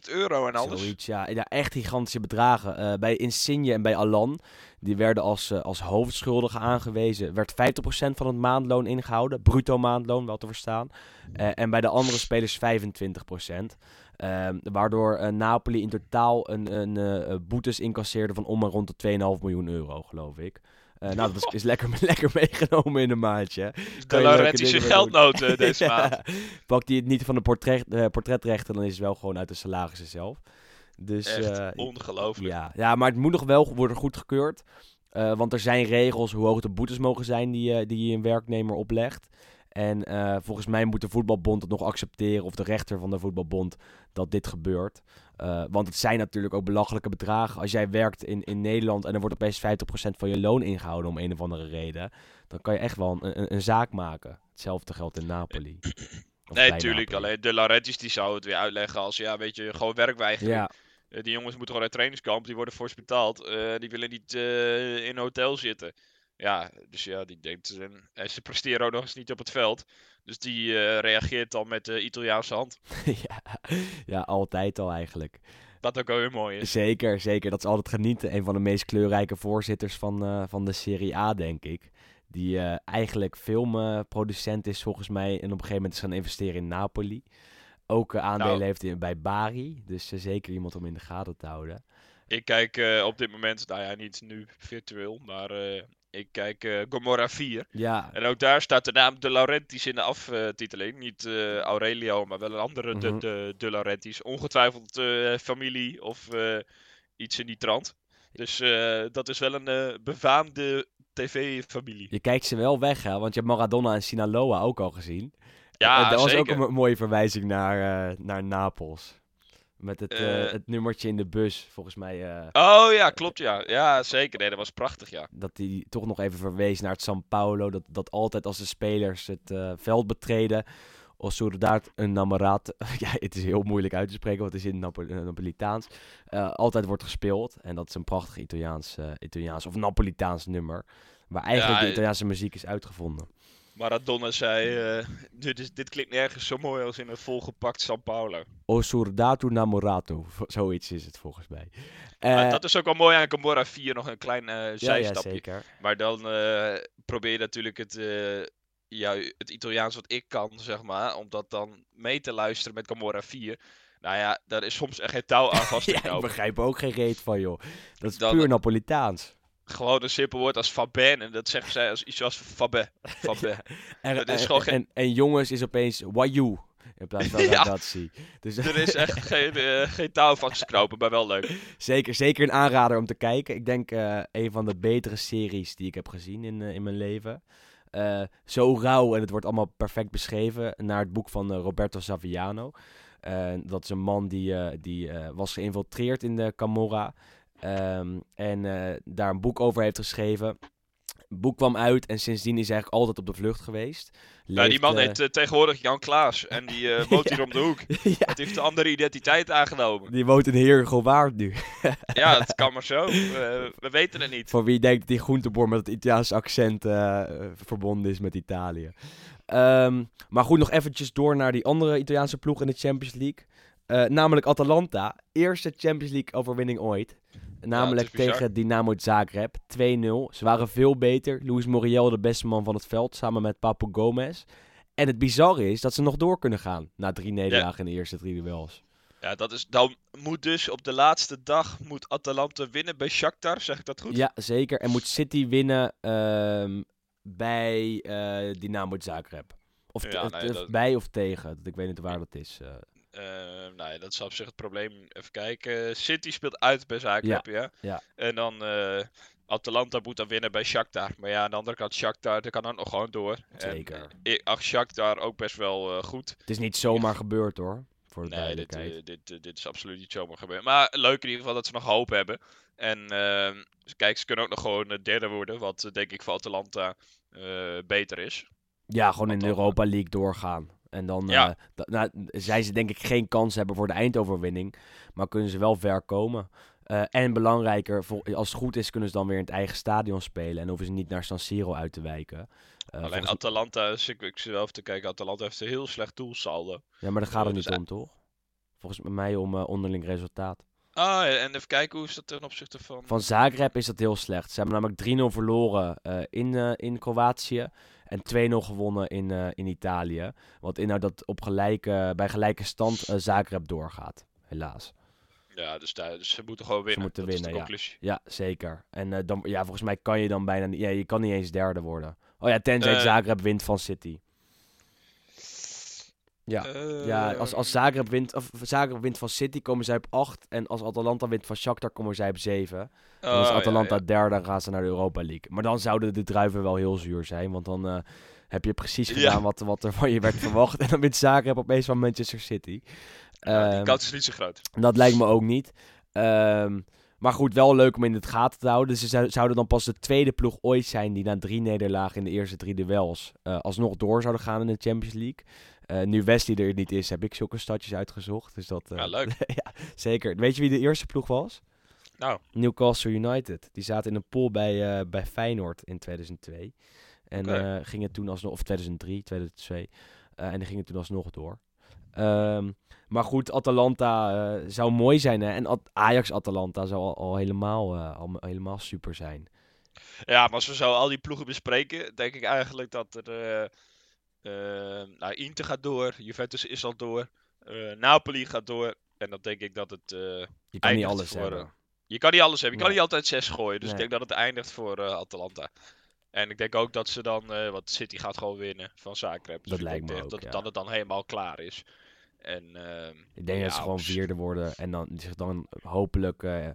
euro en alles. Ja. ja. Echt gigantische bedragen. Eh, bij Insigne en bij Alan, die werden als, eh, als hoofdschuldigen aangewezen, werd 50% van het maandloon ingehouden. Bruto maandloon, wel te verstaan. Eh, en bij de andere spelers 25%. Ehm, waardoor Napoli in totaal een, een boetes incasseerde van om en rond de 2,5 miljoen euro, geloof ik. Eh, nou, dat is, is lekker, lekker meegenomen in een maandje. hè. de je Laurentische doen. eh, deze Ja. maand. Pakt hij het niet van de portret, eh, portretrechten, dan is het wel gewoon uit de salarissen zelf. Dus, Echt eh, ongelooflijk. ja. ja, maar het moet nog wel worden goedgekeurd. Want er zijn regels hoe hoog de boetes mogen zijn die, die een werknemer oplegt. En volgens mij moet de voetbalbond het nog accepteren, of de rechter van de voetbalbond, dat dit gebeurt. Eh, want het zijn natuurlijk ook belachelijke bedragen. Als jij werkt in, in Nederland en er wordt opeens 50% van je loon ingehouden om een of andere reden, dan kan je echt wel een, een, een zaak maken. Hetzelfde geldt in Napoli. Of Nee, tuurlijk. Napoli. Alleen de Laurentiis die zou het weer uitleggen als, ja, weet je, gewoon werkweigering. Ja, Eh, die jongens moeten gewoon uit trainingskamp, die worden fors betaald. Eh, die willen niet in een hotel zitten. Ja, dus ja, die denkt, eh, en ze presteren ook nog eens niet op het veld. Dus die eh, reageert dan met de Italiaanse hand. ja, ja, altijd al eigenlijk. Wat ook wel weer mooi is. Zeker, zeker. Dat is altijd genieten. Een van de meest kleurrijke voorzitters van, eh, van de Serie A, denk ik. Die eh, eigenlijk filmproducent is volgens mij. En op een gegeven moment is gaan investeren in Napoli. Ook aandelen Nou. heeft in, bij Bari. Dus zeker iemand om in de gaten te houden. Ik kijk op dit moment, nou ja, niet nu virtueel, maar ik kijk eh Gomorra 4. Ja, En ook daar staat de naam De Laurentiis in de aftiteling. Niet eh, Aurelio, maar wel een andere de, Mhm. de, de Laurentiis. Ongetwijfeld eh, familie of iets in die trant. Dus dat is wel een befaamde tv-familie. je kijkt ze wel weg, hè? Want je hebt Maradona en Sinaloa ook al gezien. Ja, En dat was ook een mo- mooie verwijzing naar, naar Napels. Met het, eh, Eh. het nummertje in de bus, volgens mij. eh, Oh ja, klopt ja. Ja, zeker. Nee, dat was prachtig ja. dat hij toch nog even verwees naar het San Paulo. Dat, dat altijd als de spelers het veld betreden. Of soldaat een namoraat. ja, het is heel moeilijk uit te spreken, want het is in Napo- Napolitaans. altijd wordt gespeeld. En dat is een prachtig Italiaans, Italiaans of Napolitaans nummer. Waar eigenlijk Ja, de Italiaanse muziek is uitgevonden. Maradona zei, eh, dit, is, dit klinkt nergens zo mooi als in een volgepakt San Paulo. O soldato namorato. Zoiets is het volgens mij. Eh, dat is ook wel mooi aan Gomorra 4, nog een klein ja, ja, zijstapje. Maar dan probeer je natuurlijk het, ja, het Italiaans wat ik kan, zeg maar, om dat dan mee te luisteren met Gomorra 4. Nou ja, daar is soms echt geen touw aan vast te Ja, ik begrijp ook geen reet van, joh. Dat is Dan- puur Napolitaans. Gewoon een simpel woord als Fabin, en dat zeggen zij als iets als. Fabé. En, Dat is gewoon en, geen- en, en jongens is opeens Wayou. In plaats van Ja. Ragazzi. Dus er is echt geen, eh, geen touw knopen, maar wel leuk. zeker, zeker een aanrader om te kijken. Ik denk eh, een van de betere series die ik heb gezien in, eh, in mijn leven. Zo rauw en het wordt allemaal perfect beschreven. Naar het boek van Roberto Saviano. Dat is een man die, die was geïnfiltreerd in de Camorra. Ehm, en eh, daar een boek over heeft geschreven. Het boek kwam uit en sindsdien is hij eigenlijk altijd op de vlucht geweest. Nou, die man eh, heet eh, tegenwoordig Jan Klaas en die eh, woont Ja. hier om de hoek. ja, Het heeft een andere identiteit aangenomen. die woont in Heergewaard nu. Ja, het kan maar zo. We weten het niet. Voor wie denkt dat die groenteboer met het Italiaanse accent verbonden is met Italië. Ehm, maar goed, nog eventjes door naar die andere Italiaanse ploeg in de Champions League. Namelijk Atalanta. Eerste Champions League overwinning ooit. Namelijk tegen Dynamo Zagreb. 2-0. Ze waren veel beter. Luis Muriel de beste man van het veld. Samen met Papu Gomez. En het bizarre is dat ze nog door kunnen gaan. Na drie nederlagen in de eerste drie duels. Ja, dat is, dan moet dus op de laatste dag moet Atalanta winnen bij Shakhtar, zeg ik dat goed? Ja, zeker. En moet City winnen ehm, bij eh, Dynamo Zagreb. Of, te- Ja, of- nee, of dat- bij of tegen. Dat- Ik weet niet waar dat is. eh. Eh, nou ja, dat is op zich het probleem. Even kijken. City speelt uit bij Zagreb, ja. ja. En dan eh, Atalanta moet dan winnen bij Shakhtar. Maar ja, aan de andere kant Shakhtar, dat kan ook nog gewoon door. Zeker. En, eh, ik acht Shakhtar ook best wel eh, goed. Het is niet zomaar gebeurd hoor. Voor de Nee, dit, eh, dit, dit is absoluut niet zomaar gebeurd. Maar leuk in ieder geval dat ze nog hoop hebben. En ehm, kijk, ze kunnen ook nog gewoon derde worden. Wat denk ik voor Atalanta beter is. ja, gewoon in de dan, Europa League doorgaan. En dan Ja. eh, nou, zij ze denk ik geen kans hebben voor de eindoverwinning. Maar kunnen ze wel ver komen. Eh, en belangrijker, als het goed is, kunnen ze dan weer in het eigen stadion spelen. En hoeven ze niet naar San Siro uit te wijken. Eh, Alleen Atalanta, als ik, ik zit wel even te kijken, Atalanta heeft een heel slecht doelsaldo. ja, maar daar gaat het dus niet ei- om, toch? Volgens mij om onderling resultaat. Ah, en even kijken, hoe is dat ten opzichte van... Van Zagreb is dat heel slecht. Ze hebben namelijk 3-0 verloren in, in Kroatië. En 2-0 gewonnen in, eh, in Italië. Wat inhoudt dat op gelijke, bij gelijke stand eh, Zagreb doorgaat. Helaas. Ja, dus, daar, dus ze moeten gewoon winnen. moeten dat is winnen, de ja. conclusie. Ja, zeker. En eh, dan, ja, volgens mij kan je dan bijna niet... Ja, je kan niet eens derde worden. Oh ja, tenzij. Zagreb wint van City. Ja. Ja, als, als Zagreb wint, of Zagreb wint van City komen zij op 8. En als Atalanta wint van Shakhtar komen zij op 7. Oh, Dan is Atalanta derde en gaan ze naar de Europa League. Maar dan zouden de druiven wel heel zuur zijn. Want dan eh, heb je precies Ja. gedaan wat, wat er van je werd verwacht. En dan wint Zagreb opeens van Manchester City. Ja, die Ehm, kans is niet zo groot. dat lijkt me ook niet. Ehm, maar goed, wel leuk om in het gaten te houden. Dus ze zou- zouden dan pas de tweede ploeg ooit zijn die na drie nederlagen in de eerste drie duels eh, alsnog door zouden gaan in de Champions League. Eh, nu Wesley er niet is, heb ik zulke stadjes uitgezocht. Dus dat, eh, Ja, leuk. ja, zeker. Weet je wie de eerste ploeg was? Nou, Newcastle United. Die zaten in een pool bij, bij Feyenoord in 2002. En eh, gingen toen alsnog, of 2003, 2002. eh, en die gingen toen alsnog door. Ehm, maar goed, Atalanta eh, zou mooi zijn. Hè? En At- Ajax-Atalanta zou al, al helemaal, eh, al helemaal super zijn. Ja, maar als we zo al die ploegen bespreken, denk ik eigenlijk dat er. nou, Inter gaat door, Juventus is al door, Napoli gaat door. En dan denk ik dat het. Je kan niet alles voor, hebben. je kan niet alles hebben, je kan niet altijd zes gooien. Dus Nee. ik denk dat het eindigt voor Atalanta. En ik denk ook dat ze dan, want City gaat gewoon winnen van Zagreb. Dus Dat ik lijkt denk me echt ook, dat ja. dan het dan helemaal klaar is. En, ehm, Ik denk dat ze gewoon vierde worden en dan zich dan hopelijk eh,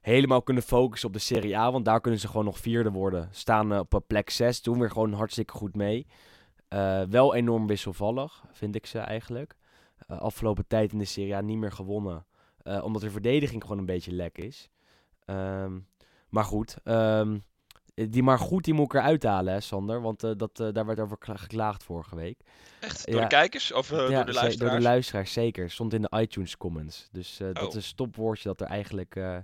helemaal kunnen focussen op de Serie A. Want daar kunnen ze gewoon nog vierde worden. Staan eh, op eh, plek 6, doen weer gewoon hartstikke goed mee. Wel enorm wisselvallig, vind ik ze eigenlijk. Afgelopen tijd in de Serie A niet meer gewonnen. omdat de verdediging gewoon een beetje lek is. Ehm, maar goed, ehm, die maar goed die moet ik eruit halen, hè, Sander. Want eh, dat, eh, daar werd over kla- geklaagd vorige week. echt, Ja. door de kijkers of eh, door de luisteraars? door de luisteraars, zeker. Stond in de iTunes comments. Dus eh, dat Oh. is een stopwoordje dat er eigenlijk eh,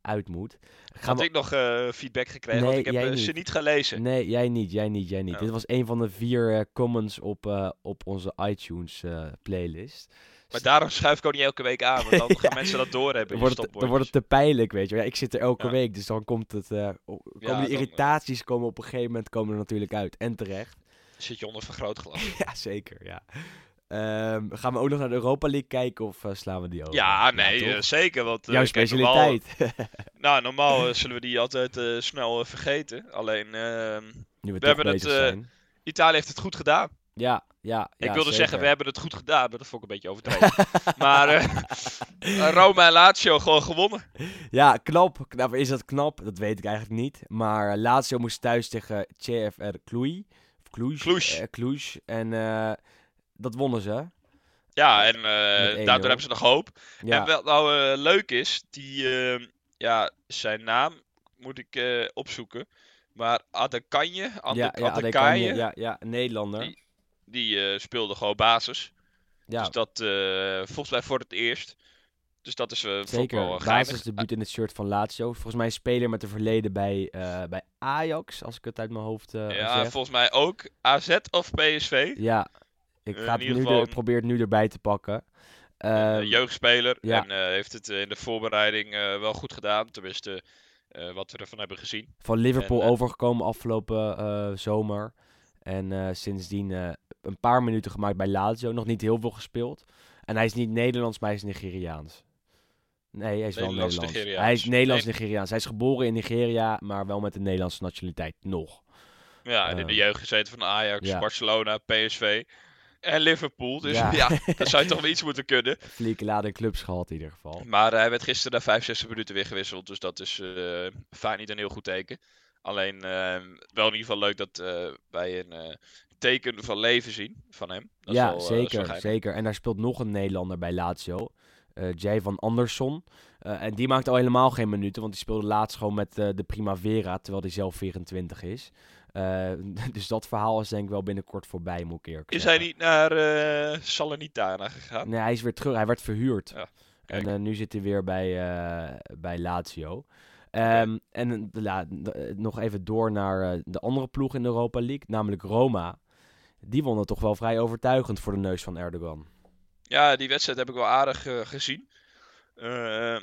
uit moet. Gaan Had we- ik nog eh, feedback gekregen, want Nee, ik heb eh, ze niet. gelezen. Nee, jij niet, jij niet, jij niet. Oh. Dit was een van de vier eh, comments op, eh, op onze iTunes eh, playlist. Maar daarom schuif ik ook niet elke week aan, want dan gaan mensen dat doorhebben. Dan wordt, het, dan wordt het te pijnlijk, weet je. Ja, ik zit er elke Ja. week, dus dan komt het... o- komen Ja, die dan, irritaties komen op een gegeven moment komen er natuurlijk uit. En terecht. Zit je onder vergrootglas. ja, zeker, ja. Ehm, gaan we ook nog naar de Europa League kijken of eh, slaan we die over? Ja, nee, eh, zeker. Want, eh, Jouw kijk, normaal- specialiteit. Nou, normaal zullen we die altijd snel vergeten. Alleen, ehm, we, hebben het. Italië heeft het goed gedaan. Ja, ja. Ik ja, wilde zeggen, we hebben het goed gedaan, maar dat vond ik een beetje overdreven. maar eh, Roma en Lazio gewoon gewonnen. Ja, knap. knap. Is dat knap? Dat weet ik eigenlijk niet. Maar Lazio moest thuis tegen CFR Cluj. Of Cluj. Cluj. eh, Cluj. En eh, dat wonnen ze. Ja, en Met 1-0. daardoor hebben ze nog hoop. Ja, En wat nou leuk is, die, eh, ja, zijn naam moet ik opzoeken. Maar Adekanje, Ade ja, ja, Adekanje, Adekanje, ja, ja, een Nederlander. Die- die eh, speelde gewoon basis. ja, Dus dat eh, volgens mij voor het eerst. Dus dat is wel zeker. Basisdebuut in het shirt van Lazio. Volgens mij een speler met een verleden bij, bij Ajax, als ik het uit mijn hoofd eh Ja, zeg. volgens mij ook AZ of PSV. Ja, ik ga het nu geval er, probeer het nu erbij te pakken. Ehm, eh, jeugdspeler. ja. En heeft het in de voorbereiding wel goed gedaan. Tenminste, wat we ervan hebben gezien. van Liverpool En, overgekomen afgelopen zomer. En eh, sindsdien eh, een paar minuten gemaakt bij Lazio. Nog niet heel veel gespeeld. En hij is niet Nederlands, maar hij is Nigeriaans. Nee, hij is wel Nederlands Nederlands. Nigeriaans. Hij is Nederlands Nee. Nigeriaans. Hij is geboren in Nigeria, maar wel met een Nederlandse nationaliteit. Nog. Ja, en in de Ehm, jeugd gezeten van Ajax, ja. Barcelona, PSV en Liverpool. Dus Ja. ja, dan zou je toch wel iets moeten kunnen. Flinke lading clubs gehad in ieder geval. Maar hij werd gisteren na 65 minuten weer gewisseld. Dus dat is eh vaak niet een heel goed teken. Alleen eh, wel in ieder geval leuk dat eh, wij een eh, teken van leven zien van hem. Dat ja, wel, eh, zeker, zeker. En daar speelt nog een Nederlander bij Lazio. Jay van Andersson. En die maakt al helemaal geen minuten, want die speelde laatst gewoon met de Primavera, terwijl hij zelf 24 is. Dus dat verhaal is denk ik wel binnenkort voorbij, moet ik eerlijk Is hij niet naar Salernitana gegaan? Nee, hij is weer terug. Hij werd verhuurd. Ja, en nu zit hij weer bij, bij Lazio. Ehm, En eh, ja, eh, nog even door naar eh, de andere ploeg in de Europa League, namelijk Roma. Die wonnen toch wel vrij overtuigend voor de neus van Erdogan. Ja, die wedstrijd heb ik wel aardig gezien. Ehm,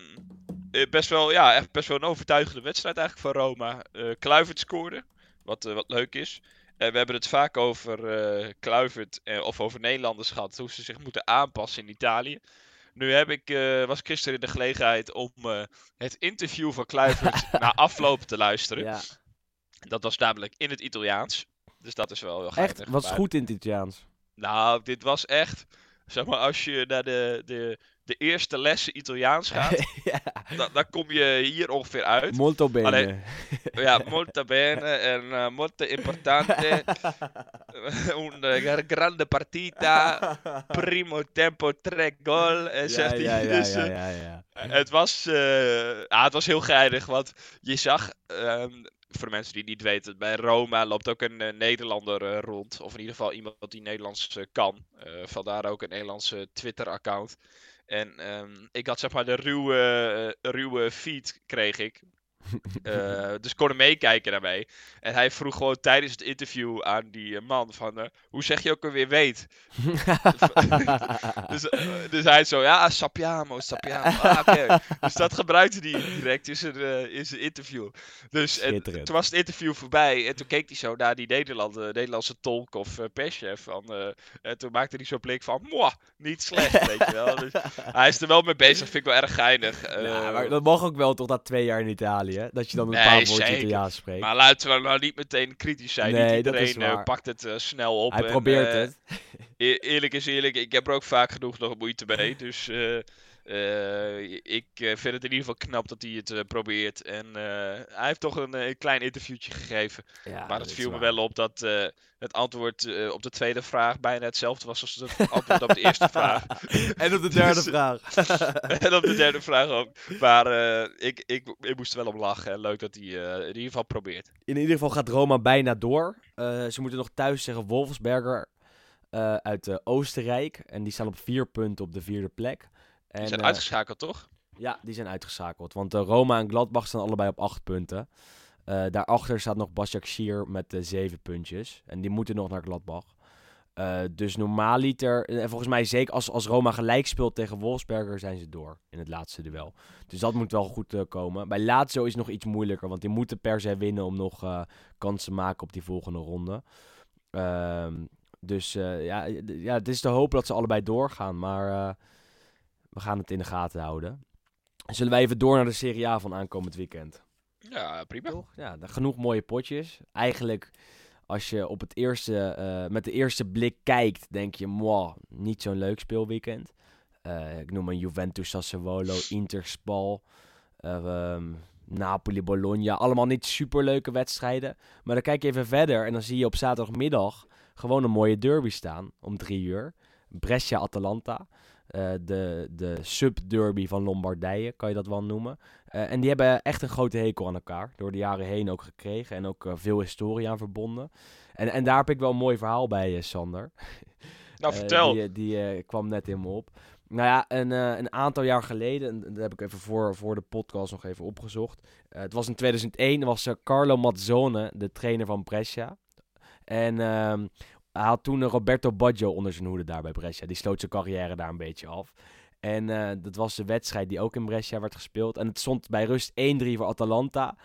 eh, best wel, ja, echt best wel een overtuigende wedstrijd eigenlijk van Roma. Eh Kluivert scoorde, wat, wat leuk is. En we hebben het vaak over eh Kluivert of over Nederlanders gehad, hoe ze zich moeten aanpassen in Italië. Nu heb ik, eh, was ik gisteren in de gelegenheid om eh, het interview van Kluivert na afloop te luisteren. Ja. Dat was namelijk in het Italiaans. Dus dat is wel heel Echt, geinig. was Maar- goed in het Italiaans. nou, dit was echt. Zeg maar, als je naar de, de, de eerste lessen Italiaans gaat, ja. dan, dan kom je hier ongeveer uit. Molto bene. Ja, molto bene en eh, molto importante. Un eh, grande partita. Primo tempo, tre goal. En ja, zegt ja, hij. ja, Dus, ja, eh, ja, ja. Het was, eh, ja, het was heel geinig, want je zag, ehm, voor de mensen die niet weten, bij Roma loopt ook een eh, Nederlander eh, rond. Of in ieder geval iemand die Nederlands eh, kan. Eh, vandaar ook een Nederlandse Twitter-account. En ehm, ik had zeg maar de ruwe, eh, ruwe feed, kreeg ik. Eh, dus ik kon hem meekijken daarmee. En hij vroeg gewoon tijdens het interview aan die eh, man van... eh, hoe zeg je ook alweer weet? Dus, dus hij zo, ja, sappiamo, sappiamo. Ah. Dus dat gebruikte hij direct in zijn, in zijn interview. Dus en, toen was het interview voorbij en toen keek hij zo naar die Nederland, Nederlandse tolk of perschef. Van, en toen maakte hij zo'n blik van, mwah, niet slecht, weet je wel. Dus hij is er wel mee bezig, vind ik wel erg geinig. Ja, Eh, maar dat mag ook wel toch na twee jaar in Italië, dat je dan een Nee, paar woordjes. Italiaans spreekt. maar laten we nou niet meteen kritisch zijn. Nee, niet dat is iedereen eh, waar. pakt het eh, snel op. Hij en, probeert eh, het. E- eerlijk is eerlijk, ik heb er ook vaak genoeg nog moeite mee. Dus eh, ik eh, vind het in ieder geval knap dat hij het eh, probeert. En hij heeft toch een, een klein interviewtje gegeven. Ja, maar dat het viel me waar. wel op dat het antwoord op de tweede vraag bijna hetzelfde was als het antwoord op de eerste vraag. En op de derde Dus- vraag. en op de derde vraag ook. Maar ik, ik, ik moest er wel om lachen. En leuk dat hij in ieder geval probeert. In ieder geval gaat Roma bijna door. Ze moeten nog thuis tegen Wolfsberger uit Oostenrijk. En die staan op vier punten op de vierde plek. En, Die zijn eh, uitgeschakeld, toch? Ja, die zijn uitgeschakeld. Want eh, Roma en Gladbach staan allebei op acht punten. Eh, daarachter staat nog Başakşehir met zeven puntjes. En die moeten nog naar Gladbach. Eh, dus normaaliter, en volgens mij zeker als, als Roma gelijk speelt tegen Wolfsberger, zijn ze door in het laatste duel. Dus dat moet wel goed komen. Bij Lazio is het nog iets moeilijker, want die moeten per se winnen om nog eh, kans te maken op die volgende ronde. Ehm, dus ja, ja, het is te hopen dat ze allebei doorgaan, maar we gaan het in de gaten houden. Zullen wij even door naar de Serie A van aankomend weekend? Ja, prima. Toch? Ja, genoeg mooie potjes. Eigenlijk, als je op het eerste, eh, met de eerste blik kijkt, denk je, niet zo'n leuk speelweekend. Eh, ik noem een Juventus Sassuolo, Inter Spal, eh, ehm, Napoli Bologna. Allemaal niet superleuke wedstrijden. Maar dan kijk je even verder en dan zie je op zaterdagmiddag gewoon een mooie derby staan om drie uur. Brescia-Atalanta. Eh, de, de sub-derby van Lombardije, kan je dat wel noemen. Eh, en die hebben echt een grote hekel aan elkaar. Door de jaren heen ook gekregen. En ook eh, veel historie aan verbonden. En, en daar heb ik wel een mooi verhaal bij, Sander. Nou, vertel. die die kwam net in me op. Nou ja, een, een aantal jaar geleden, en dat heb ik even voor, voor de podcast nog even opgezocht. Het was in 2001, was Carlo Mazzone, de trainer van Brescia. En ehm, hij had toen Roberto Baggio onder zijn hoede daar bij Brescia. Die sloot zijn carrière daar een beetje af. En eh, dat was de wedstrijd die ook in Brescia werd gespeeld. En het stond bij rust 1-3 voor Atalanta.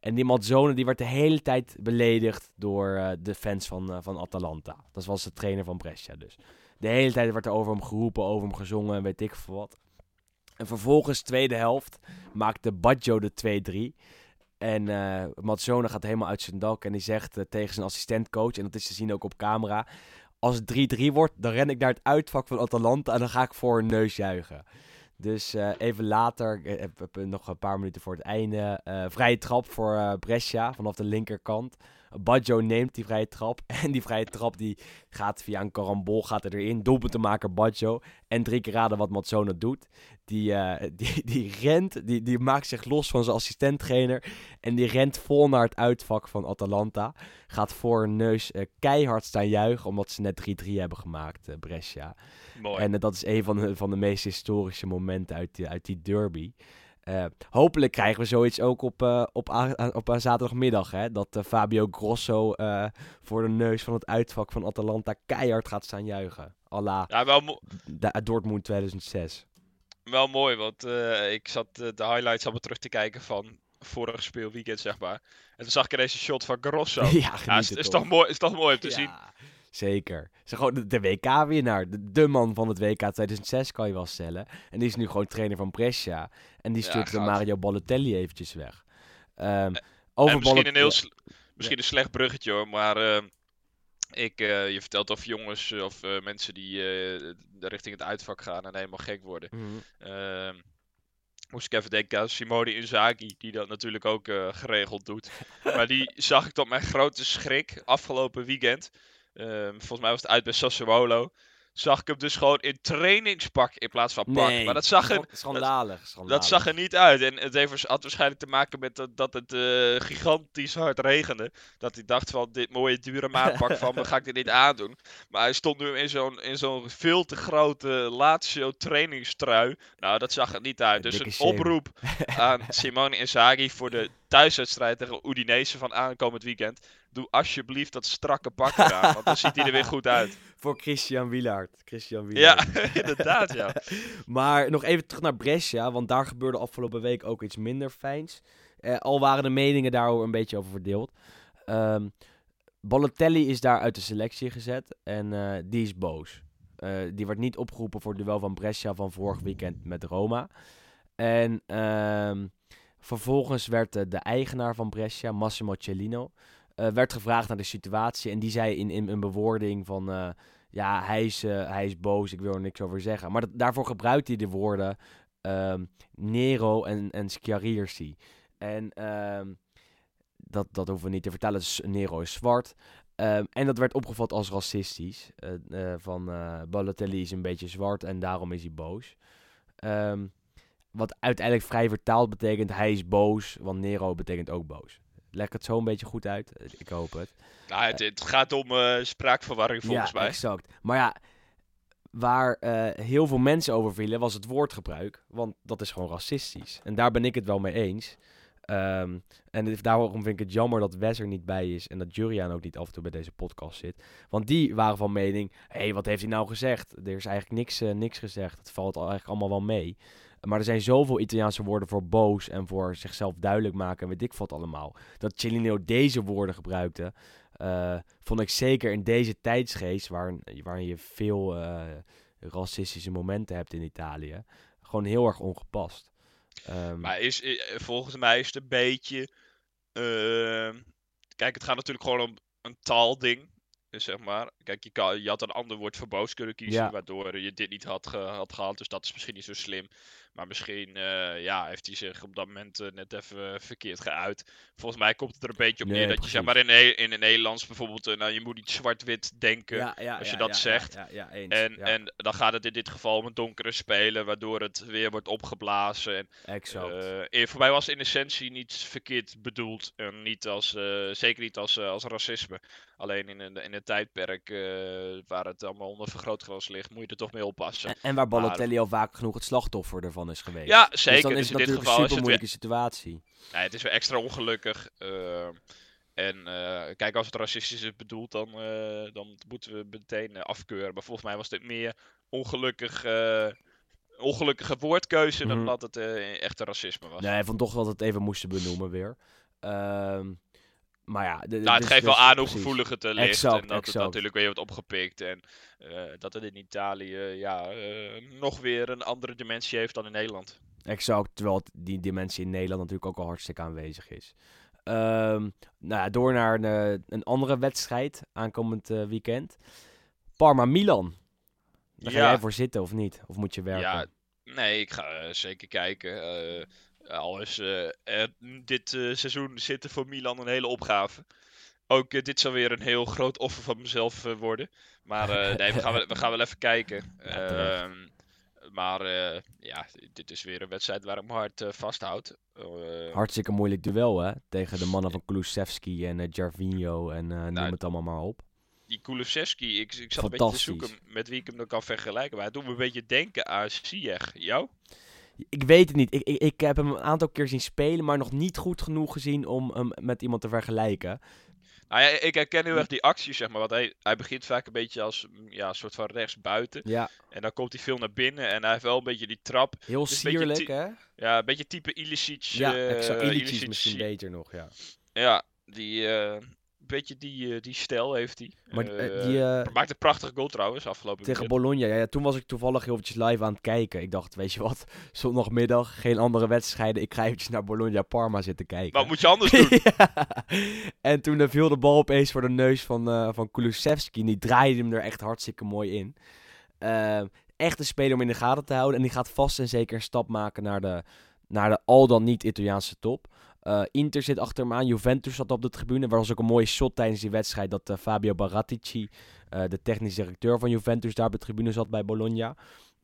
En die Mazzone die werd de hele tijd beledigd door eh, de fans van, eh, van Atalanta. Dat was de trainer van Brescia dus. De hele tijd werd er over hem geroepen, over hem gezongen en weet ik veel wat. En vervolgens, tweede helft, maakte Baggio de 2-3. En Mazzone gaat helemaal uit zijn dak en die zegt eh, tegen zijn assistentcoach, en dat is te zien ook op camera... Als het 3-3 wordt, dan ren ik naar het uitvak van Atalanta en dan ga ik voor een neus juichen. Dus eh, even later, nog een paar minuten voor het einde, vrije trap voor Brescia vanaf de linkerkant. Baggio neemt die vrije trap en die vrije trap die gaat via een karambol gaat er erin. Doelpunt te maken Baggio en drie keer raden wat Mazzone doet. Die, eh, die, die rent, die, die maakt zich los van zijn assistenttrainer en die rent vol naar het uitvak van Atalanta. Gaat voor een neus eh, keihard staan juichen omdat ze net 3-3 hebben gemaakt, eh, Brescia. Mooi. En dat is een van de, van de meest historische momenten uit die, uit die derby. Eh, hopelijk krijgen we zoiets ook op, eh, op, a- op een zaterdagmiddag. Hè? Dat eh, Fabio Grosso voor de neus van het uitvak van Atalanta keihard gaat staan juichen. à la Ja, wel, mo- Da- Dortmund 2006. wel mooi, want ik zat de highlights allemaal terug te kijken van vorig speelweekend, zeg maar. En toen zag ik ineens een shot van Grosso. ja, is, het is, toch. toch mooi, is toch mooi om te Ja, zien. Zeker. Ze gewoon de, de WK-winnaar. De, de man van het WK 2006 kan je wel stellen. En die is nu gewoon trainer van Brescia. En die Ja, stuurt de goud. Mario Balotelli eventjes weg. Ehm En over misschien een heel ja. misschien een slecht bruggetje hoor, maar eh, Ik, eh, je vertelt of jongens eh, of eh, mensen die richting het uitvak gaan en helemaal gek worden. Mhm. Ehm, moest ik even denken aan Simone Inzaghi, die dat natuurlijk ook geregeld doet. maar die zag ik tot mijn grote schrik afgelopen weekend. Ehm, volgens mij was het uit bij Sassuolo. Zag ik hem dus gewoon in trainingspak in plaats van pak. Nee, maar dat zag er, Scha- schandalig, schandalig. dat zag er niet uit. En het heeft, had waarschijnlijk te maken met dat, dat het eh, gigantisch hard regende. Dat hij dacht van, dit mooie dure maatpak van me ga ik dit niet aandoen. Maar hij stond nu in zo'n, in zo'n veel te grote Lazio trainingstrui. Nou, dat zag er niet uit. Dus Dikke een shame. oproep aan Simone Inzaghi voor de thuiswedstrijd tegen Udinese van aankomend weekend. Doe alsjeblieft dat strakke pak eraan, want dan ziet hij er weer goed uit. Voor Christian Wielaert. Christian Wielaert. Ja, inderdaad, ja. Maar nog even terug naar Brescia, want daar gebeurde afgelopen week ook iets minder fijns. Eh, al waren de meningen daar een beetje over verdeeld. Balotelli is daar uit de selectie gezet en eh, die is boos. Eh, die werd niet opgeroepen voor het duel van Brescia van vorig weekend met Roma. En ehm, vervolgens werd eh, de eigenaar van Brescia, Massimo Cellino, eh, werd gevraagd naar de situatie. En die zei in, in een bewoording van... eh, ja, hij is, hij is boos, ik wil er niks over zeggen. Maar daarvoor gebruikt hij de woorden ehm, Nero en, en. En ehm, dat, dat hoeven we niet te vertellen, Nero is zwart. Ehm, en dat werd opgevat als racistisch. Van Balotelli is een beetje zwart en daarom is hij boos. Ehm, wat uiteindelijk vrij vertaald betekent, hij is boos, want Nero betekent ook boos. Leg het zo een beetje goed uit? Ik hoop het. Nou, het, het gaat om eh, spraakverwarring volgens ja, mij. exact. Maar ja, waar eh, heel veel mensen over vielen was het woordgebruik. Want dat is gewoon racistisch. En daar ben ik het wel mee eens. Ehm, en daarom vind ik het jammer dat Wes er niet bij is. En dat Juriaan ook niet af en toe bij deze podcast zit. Want die waren van mening, hé, hey, wat heeft hij nou gezegd? Er is eigenlijk niks, eh, niks gezegd. Het valt al eigenlijk allemaal wel mee. Maar er zijn zoveel Italiaanse woorden voor boos en voor zichzelf duidelijk maken en weet ik wat allemaal. Dat Cellino deze woorden gebruikte, eh, vond ik zeker in deze tijdsgeest, waarin, waarin je veel eh, racistische momenten hebt in Italië, gewoon heel erg ongepast. Ehm, Maar is, i- volgens mij is het een beetje. ehm, kijk, het gaat natuurlijk gewoon om een taalding. Dus zeg maar. Kijk, je, kan, je had een ander woord voor boos kunnen kiezen. Ja. Waardoor je dit niet had, ge- had gehaald. Dus dat is misschien niet zo slim. Maar misschien eh, ja, heeft hij zich op dat moment eh, net even verkeerd geuit. Volgens mij komt het er een beetje op Nee, neer dat je zeg maar in, in het Nederlands bijvoorbeeld. eh, nou, je moet niet zwart-wit denken. ja, ja, als je ja, dat zegt. Ja, ja, eens. En, en dan gaat het in dit geval om een donkere speler, waardoor het weer wordt opgeblazen. En exact. eh, eh, voor mij was het in essentie niet verkeerd bedoeld. En niet als, eh, zeker niet als, eh, als racisme. Alleen in een, in een tijdperk eh, waar het allemaal onder vergrootglas ligt, moet je er toch mee oppassen. en, en waar Balotelli al vaak genoeg het slachtoffer ervan is geweest. Ja, Dus zeker. dan Dus, is het in dit geval een super moeilijke situatie. nee, het is weer extra ongelukkig. eh, en eh, kijk, als het racistisch is bedoeld, dan, eh, dan moeten we meteen eh, afkeuren. Maar volgens mij was dit meer ongelukkig, ongelukkige woordkeuze dan Mhm. dat het echte racisme was. Nee, vond toch dat het even moesten benoemen weer. Ehm, maar ja, de, Nou, het dus- geeft wel dus- aan hoe gevoelig het er ligt. Exact, en dat het natuurlijk weer wordt opgepikt. En eh, dat het in Italië ja, eh, nog weer een andere dimensie heeft dan in Nederland. Exact, terwijl die dimensie in Nederland natuurlijk ook al hartstikke aanwezig is. Ehm, nou ja, door naar een, een andere wedstrijd aankomend eh, weekend. Parma-Milan. Daar ga jij voor zitten of niet? Of moet je werken? Ja, nee, ik ga zeker kijken. Eh, al is eh, er dit eh, seizoen zitten voor Milan een hele opgave. Ook eh, dit zal weer een heel groot offer van mezelf worden. Maar nee, we gaan, we gaan wel even kijken. Ja. Ehm, maar ja, dit is weer een wedstrijd waar ik mijn hart eh, vasthoud. Eh, Hartstikke moeilijk duel, hè? Tegen de mannen van Kulusevski en Jarvinho en noem Nou, het allemaal maar op. die Kulusevski, ik, ik zat een beetje te zoeken met wie ik hem dan kan vergelijken. Maar hij doet me een beetje denken aan Ziyech. Jou? Ik weet het niet. Ik, ik, ik heb hem een aantal keer zien spelen, maar nog niet goed genoeg gezien om hem met iemand te vergelijken. Nou ja, ik herken heel erg die acties, zeg maar. Want hij, hij begint vaak een beetje als ja, een soort van rechtsbuiten. Ja, En dan komt hij veel naar binnen en hij heeft wel een beetje die trap. heel beetje sierlijk, hè? Ja, een beetje type Ilicic. Ja, exact. Ilicic is Ilicic misschien beter nog, ja. Ja, die, eh, beetje die, eh, die stijl heeft hij. Eh, maakt een prachtige goal trouwens, afgelopen Tegen weekend. Bologna, ja, ja, toen was ik toevallig heel eventjes live aan het kijken. Ik dacht, weet je wat, zondagmiddag, geen andere wedstrijden. Ik ga eventjes naar Bologna-Parma zitten kijken. Wat moet je anders doen? Ja. En toen viel de bal opeens voor de neus van, eh van Kulusevski. En die draaide hem er echt hartstikke mooi in. Echt een speler om in de gaten te houden. En die gaat vast en zeker een stap maken naar de, naar de al dan niet Italiaanse top. Eh, Inter zit achter hem aan. Juventus zat op de tribune. Er was ook een mooie shot tijdens die wedstrijd dat eh, Fabio Baratici, eh, de technisch directeur van Juventus, daar op de tribune zat bij Bologna.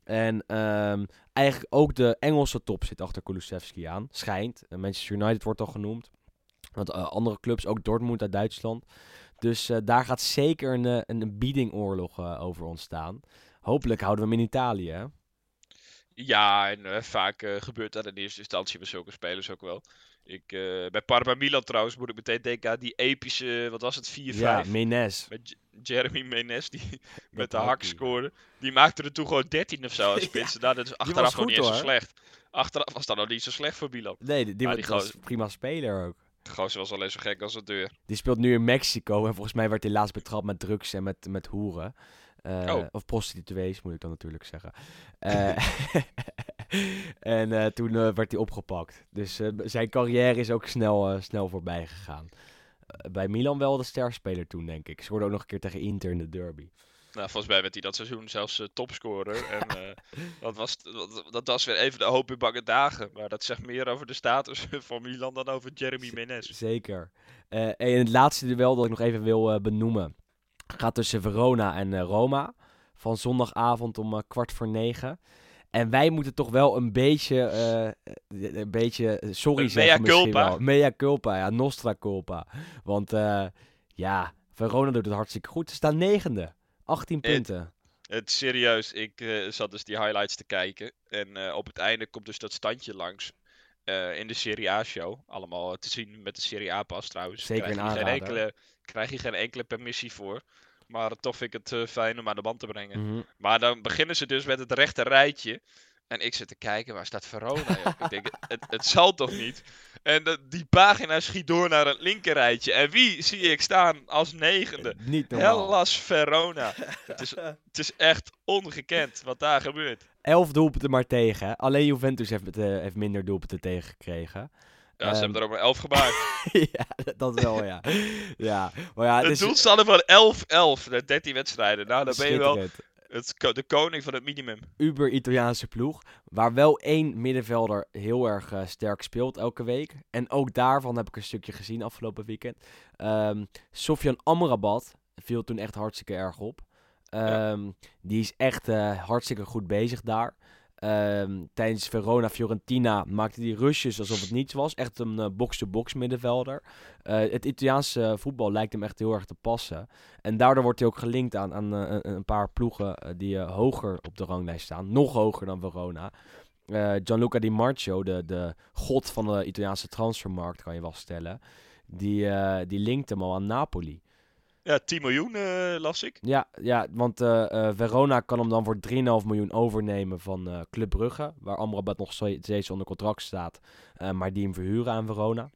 En ehm, eigenlijk ook de Engelse top zit achter Kulusevski aan. Schijnt. Manchester United wordt al genoemd. Want andere clubs, ook Dortmund uit Duitsland. Dus daar gaat zeker een, een, biedingoorlog over ontstaan. Hopelijk houden we hem in Italië. Hè? Ja, en vaak gebeurt dat in eerste instantie bij zulke spelers ook wel. Ik, eh, bij Parma Milan trouwens moet ik meteen denken aan die epische, wat was het, 4-5? Ja, Menes. Met J- Jeremy Menes, die met de hak scoorde. Die maakte er toen gewoon 13 of zo als spits. Nou, dat is achteraf nog niet eens zo slecht. Achteraf was dat nog niet zo slecht voor Milan. Nee, die, was- die was gozer- prima speler ook. De gozer was alleen zo gek als een deur. Die speelt nu in Mexico. En volgens mij werd hij laatst betrapt met drugs en met, met hoeren. Eh, Oh. Of prostituees, moet ik dan natuurlijk zeggen. Eh, en eh, toen werd hij opgepakt. Dus zijn carrière is ook snel, snel voorbij gegaan. Bij Milan wel de sterspeler toen, denk ik. Ze worden ook nog een keer tegen Inter in de derby. Nou, volgens mij werd hij dat seizoen zelfs topscorer. en dat, was, dat, dat was weer even de hoop in bange dagen. Maar dat zegt meer over de status van Milan dan over Jeremy Menes. Zeker. En het laatste duel dat ik nog even wil benoemen gaat tussen Verona en eh, Roma. Van zondagavond om eh, kwart voor negen. En wij moeten toch wel een beetje, eh, een beetje sorry zeggen mea misschien culpa. wel. Mea culpa, ja, nostra culpa. Want ja, Verona doet het hartstikke goed. Ze staan negende. 18 Het- punten. Het serieus, ik zat dus die highlights te kijken. En op het einde komt dus dat standje langs. Eh, in de Serie A-show. Allemaal te zien met de Serie A-pas trouwens. Zeker krijg je geen enkele, krijg je geen enkele permissie voor. Maar toch vind ik het eh, fijn om aan de band te brengen. Mhm. Maar dan beginnen ze dus met het rechte rijtje. En ik zit te kijken, waar staat Verona? ik denk, het, het zal toch niet? En de- die pagina schiet door naar het linker rijtje. En wie zie ik staan als negende? Niet. Hellas Verona. Het is, het is echt ongekend wat daar gebeurt. 11 doelpunten maar tegen. Alleen Juventus heeft, eh, heeft minder doelpunten tegengekregen. Ja, ze Ehm, hebben er ook maar 11 gemaakt. ja, dat wel, ja. ja, maar ja, is doelstanden van 11-11, de 13 wedstrijden. Nou, dan ben je wel het, de koning van het minimum. Uber-Italiaanse ploeg. Waar wel één middenvelder heel erg eh, sterk speelt elke week. En ook daarvan heb ik een stukje gezien afgelopen weekend. Ehm Sofian Amrabat viel toen echt hartstikke erg op. Ehm, Die is echt eh, hartstikke goed bezig daar. Ehm, tijdens Verona-Fiorentina maakte hij rushes alsof het niets was. Echt een eh, box-to-box middenvelder. Eh, het Italiaanse voetbal lijkt hem echt heel erg te passen. En daardoor wordt hij ook gelinkt aan, aan een, paar ploegen die hoger op de ranglijst staan. Nog hoger dan Verona. Gianluca Di Marcio, de, de god van de Italiaanse transfermarkt, kan je wel stellen. Die, die linkt hem al aan Napoli. Ja, 10 miljoen eh, las ik. Ja, ja want eh, eh, Verona kan hem dan voor 3,5 miljoen overnemen van Club Brugge. Waar Amrabat nog ste- steeds onder contract staat. maar die hem verhuren aan Verona.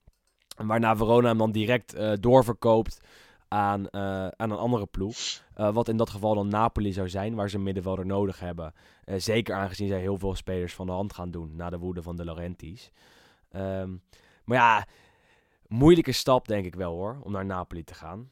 En waarna Verona hem dan direct doorverkoopt aan, aan een andere ploeg. Wat in dat geval dan Napoli zou zijn, waar ze een middenvelder nodig hebben. Zeker aangezien zij heel veel spelers van de hand gaan doen na de woede van de Laurentiis. Ehm, maar ja, moeilijke stap denk ik wel hoor, om naar Napoli te gaan.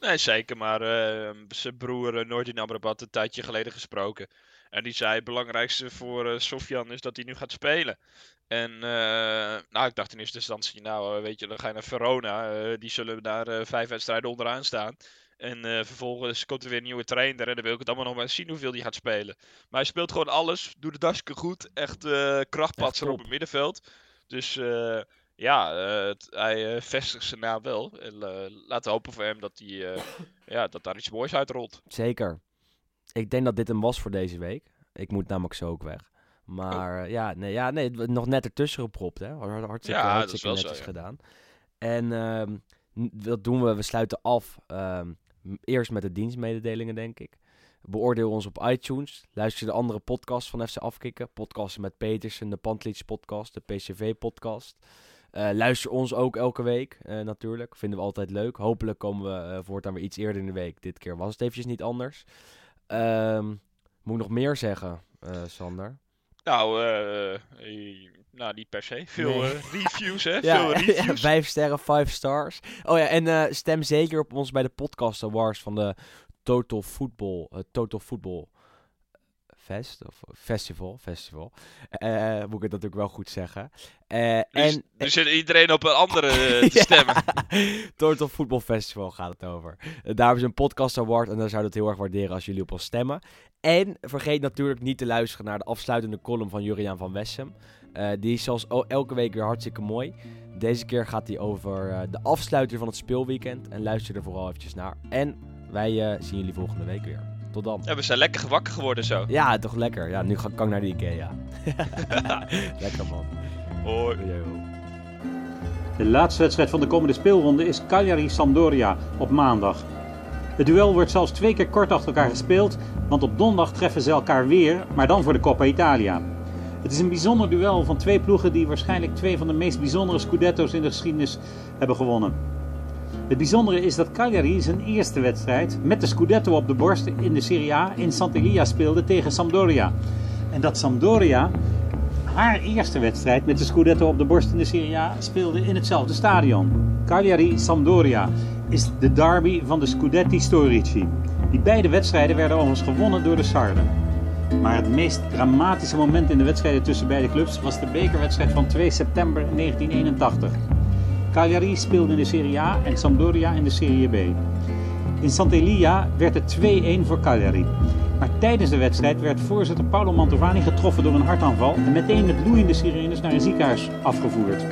Nee, zeker. Maar eh, zijn broer uh, Noordin Amrabat een tijdje geleden gesproken. En die zei: het belangrijkste voor eh Sofian is dat hij nu gaat spelen. En eh, nou, ik dacht in eerste instantie: nou, eh, weet je, dan ga je naar Verona. eh, die zullen daar eh, vijf wedstrijden onderaan staan. En eh, vervolgens komt er weer een nieuwe trainer. En dan wil ik het allemaal nog maar zien hoeveel hij gaat spelen. Maar hij speelt gewoon alles. Doet het hartstikke goed. Echt eh krachtpatser op het middenveld. Dus eh, ja, eh, het- hij eh, vestigt zijn naam wel. En eh, laten we hopen voor hem dat, hij, ja, dat daar iets moois uitrolt. Zeker. Ik denk dat dit hem was voor deze week. Ik moet namelijk zo ook weg. Maar eh, ja, nee, ja, nee, nog net ertussen gepropt, hè. Hart- Hartstikke, Ja, dat is hartstikke zo, netjes ja. gedaan. En ehm, n- wat doen we? We sluiten af ehm, eerst met de dienstmededelingen, denk ik. Beoordeel ons op iTunes. Luister de andere podcasts van FC Afkikken. Podcasten met Petersen, de Pantlits podcast, de PCV podcast. Eh, luister ons ook elke week eh, natuurlijk. Vinden we altijd leuk. Hopelijk komen we eh, voortaan weer iets eerder in de week. Dit keer was het eventjes niet anders. Ehm, moet ik nog meer zeggen, Sander? Nou, nou, niet per se. Veel Nee. reviews, hè? Ja, Veel ja, reviews. vijf sterren, five stars. Oh ja, en stem zeker op ons bij de podcast awards van de Total Football, Total Football Fest, of Festival, Festival. Eh, moet ik het natuurlijk wel goed zeggen. Eh, Dus, en, nu zit iedereen op een andere eh, te Ja. stemmen. Total Football Festival gaat het over. Eh, daar hebben ze een podcast award en daar zouden we het heel erg waarderen als jullie op ons stemmen. En vergeet natuurlijk niet te luisteren naar de afsluitende column van Juriaan van Wessem. Eh, die is zoals elke week weer hartstikke mooi. Deze keer gaat hij over eh, de afsluiter van het speelweekend. En luister er vooral eventjes naar. En wij eh, zien jullie volgende week weer. Tot dan. Ja, we zijn lekker gewakker geworden zo. Ja, toch lekker. Ja, nu ga, kan ik naar de Ikea. lekker man. Hoi. De laatste wedstrijd van de komende speelronde is Cagliari-Sampdoria op maandag. Het duel wordt zelfs twee keer kort achter elkaar gespeeld, want op donderdag treffen ze elkaar weer, maar dan voor de Coppa Italia. Het is een bijzonder duel van twee ploegen die waarschijnlijk twee van de meest bijzondere Scudetto's in de geschiedenis hebben gewonnen. Het bijzondere is dat Cagliari zijn eerste wedstrijd met de Scudetto op de borst in de Serie A in Sant'Elia speelde tegen Sampdoria. En dat Sampdoria haar eerste wedstrijd met de Scudetto op de borst in de Serie A speelde in hetzelfde stadion. Cagliari-Sampdoria is de derby van de Scudetti Storici. Die beide wedstrijden werden overigens gewonnen door de Sarden. Maar het meest dramatische moment in de wedstrijden tussen beide clubs was de bekerwedstrijd van 2 september 1981. Cagliari speelde in de Serie A en Sampdoria in de Serie B. In Sant'Elia werd het 2-1 voor Cagliari. Maar tijdens de wedstrijd werd voorzitter Paolo Mantovani getroffen door een hartaanval en meteen met loeiende sirenes naar een ziekenhuis afgevoerd.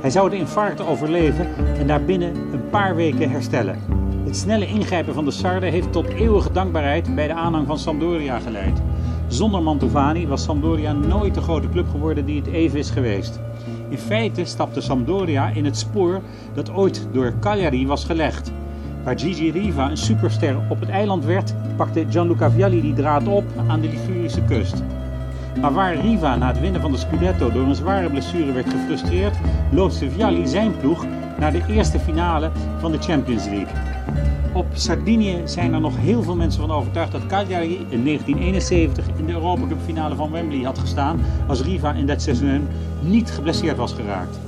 Hij zou de infarct overleven en daarbinnen een paar weken herstellen. Het snelle ingrijpen van de Sarden heeft tot eeuwige dankbaarheid bij de aanhang van Sampdoria geleid. Zonder Mantovani was Sampdoria nooit de grote club geworden die het even is geweest. In feite stapte Sampdoria in het spoor dat ooit door Cagliari was gelegd. Waar Gigi Riva een superster op het eiland werd, pakte Gianluca Vialli die draad op aan de Ligurische kust. Maar waar Riva na het winnen van de Scudetto door een zware blessure werd gefrustreerd, loodste Vialli zijn ploeg naar de eerste finale van de Champions League. Op Sardinië zijn er nog heel veel mensen van overtuigd dat Cagliari in 1971 in de Europa Cup finale van Wembley had gestaan als Riva in dat seizoen niet geblesseerd was geraakt.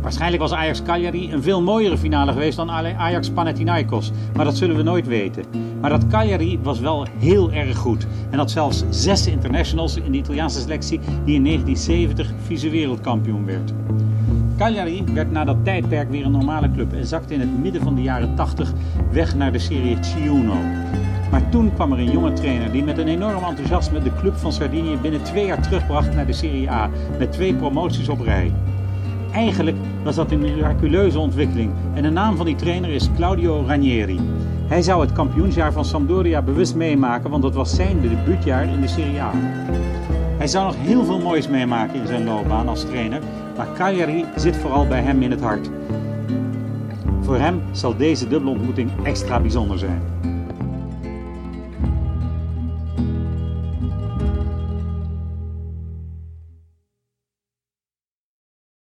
Waarschijnlijk was Ajax Cagliari een veel mooiere finale geweest dan Ajax Panathinaikos, maar dat zullen we nooit weten. Maar dat Cagliari was wel heel erg goed en had zelfs zes internationals in de Italiaanse selectie die in 1970 vice-wereldkampioen werd. Cagliari werd na dat tijdperk weer een normale club en zakte in het midden van de jaren 80 weg naar de serie Ciuno. Maar toen kwam er een jonge trainer die met een enorm enthousiasme de club van Sardinië binnen twee jaar terugbracht naar de Serie A met twee promoties op rij. Eigenlijk was dat een miraculeuze ontwikkeling en de naam van die trainer is Claudio Ranieri. Hij zou het kampioensjaar van Sampdoria bewust meemaken, want dat was zijn debuutjaar in de Serie A. Hij zou nog heel veel moois meemaken in zijn loopbaan als trainer, maar Cagliari zit vooral bij hem in het hart. Voor hem zal deze dubbele ontmoeting extra bijzonder zijn.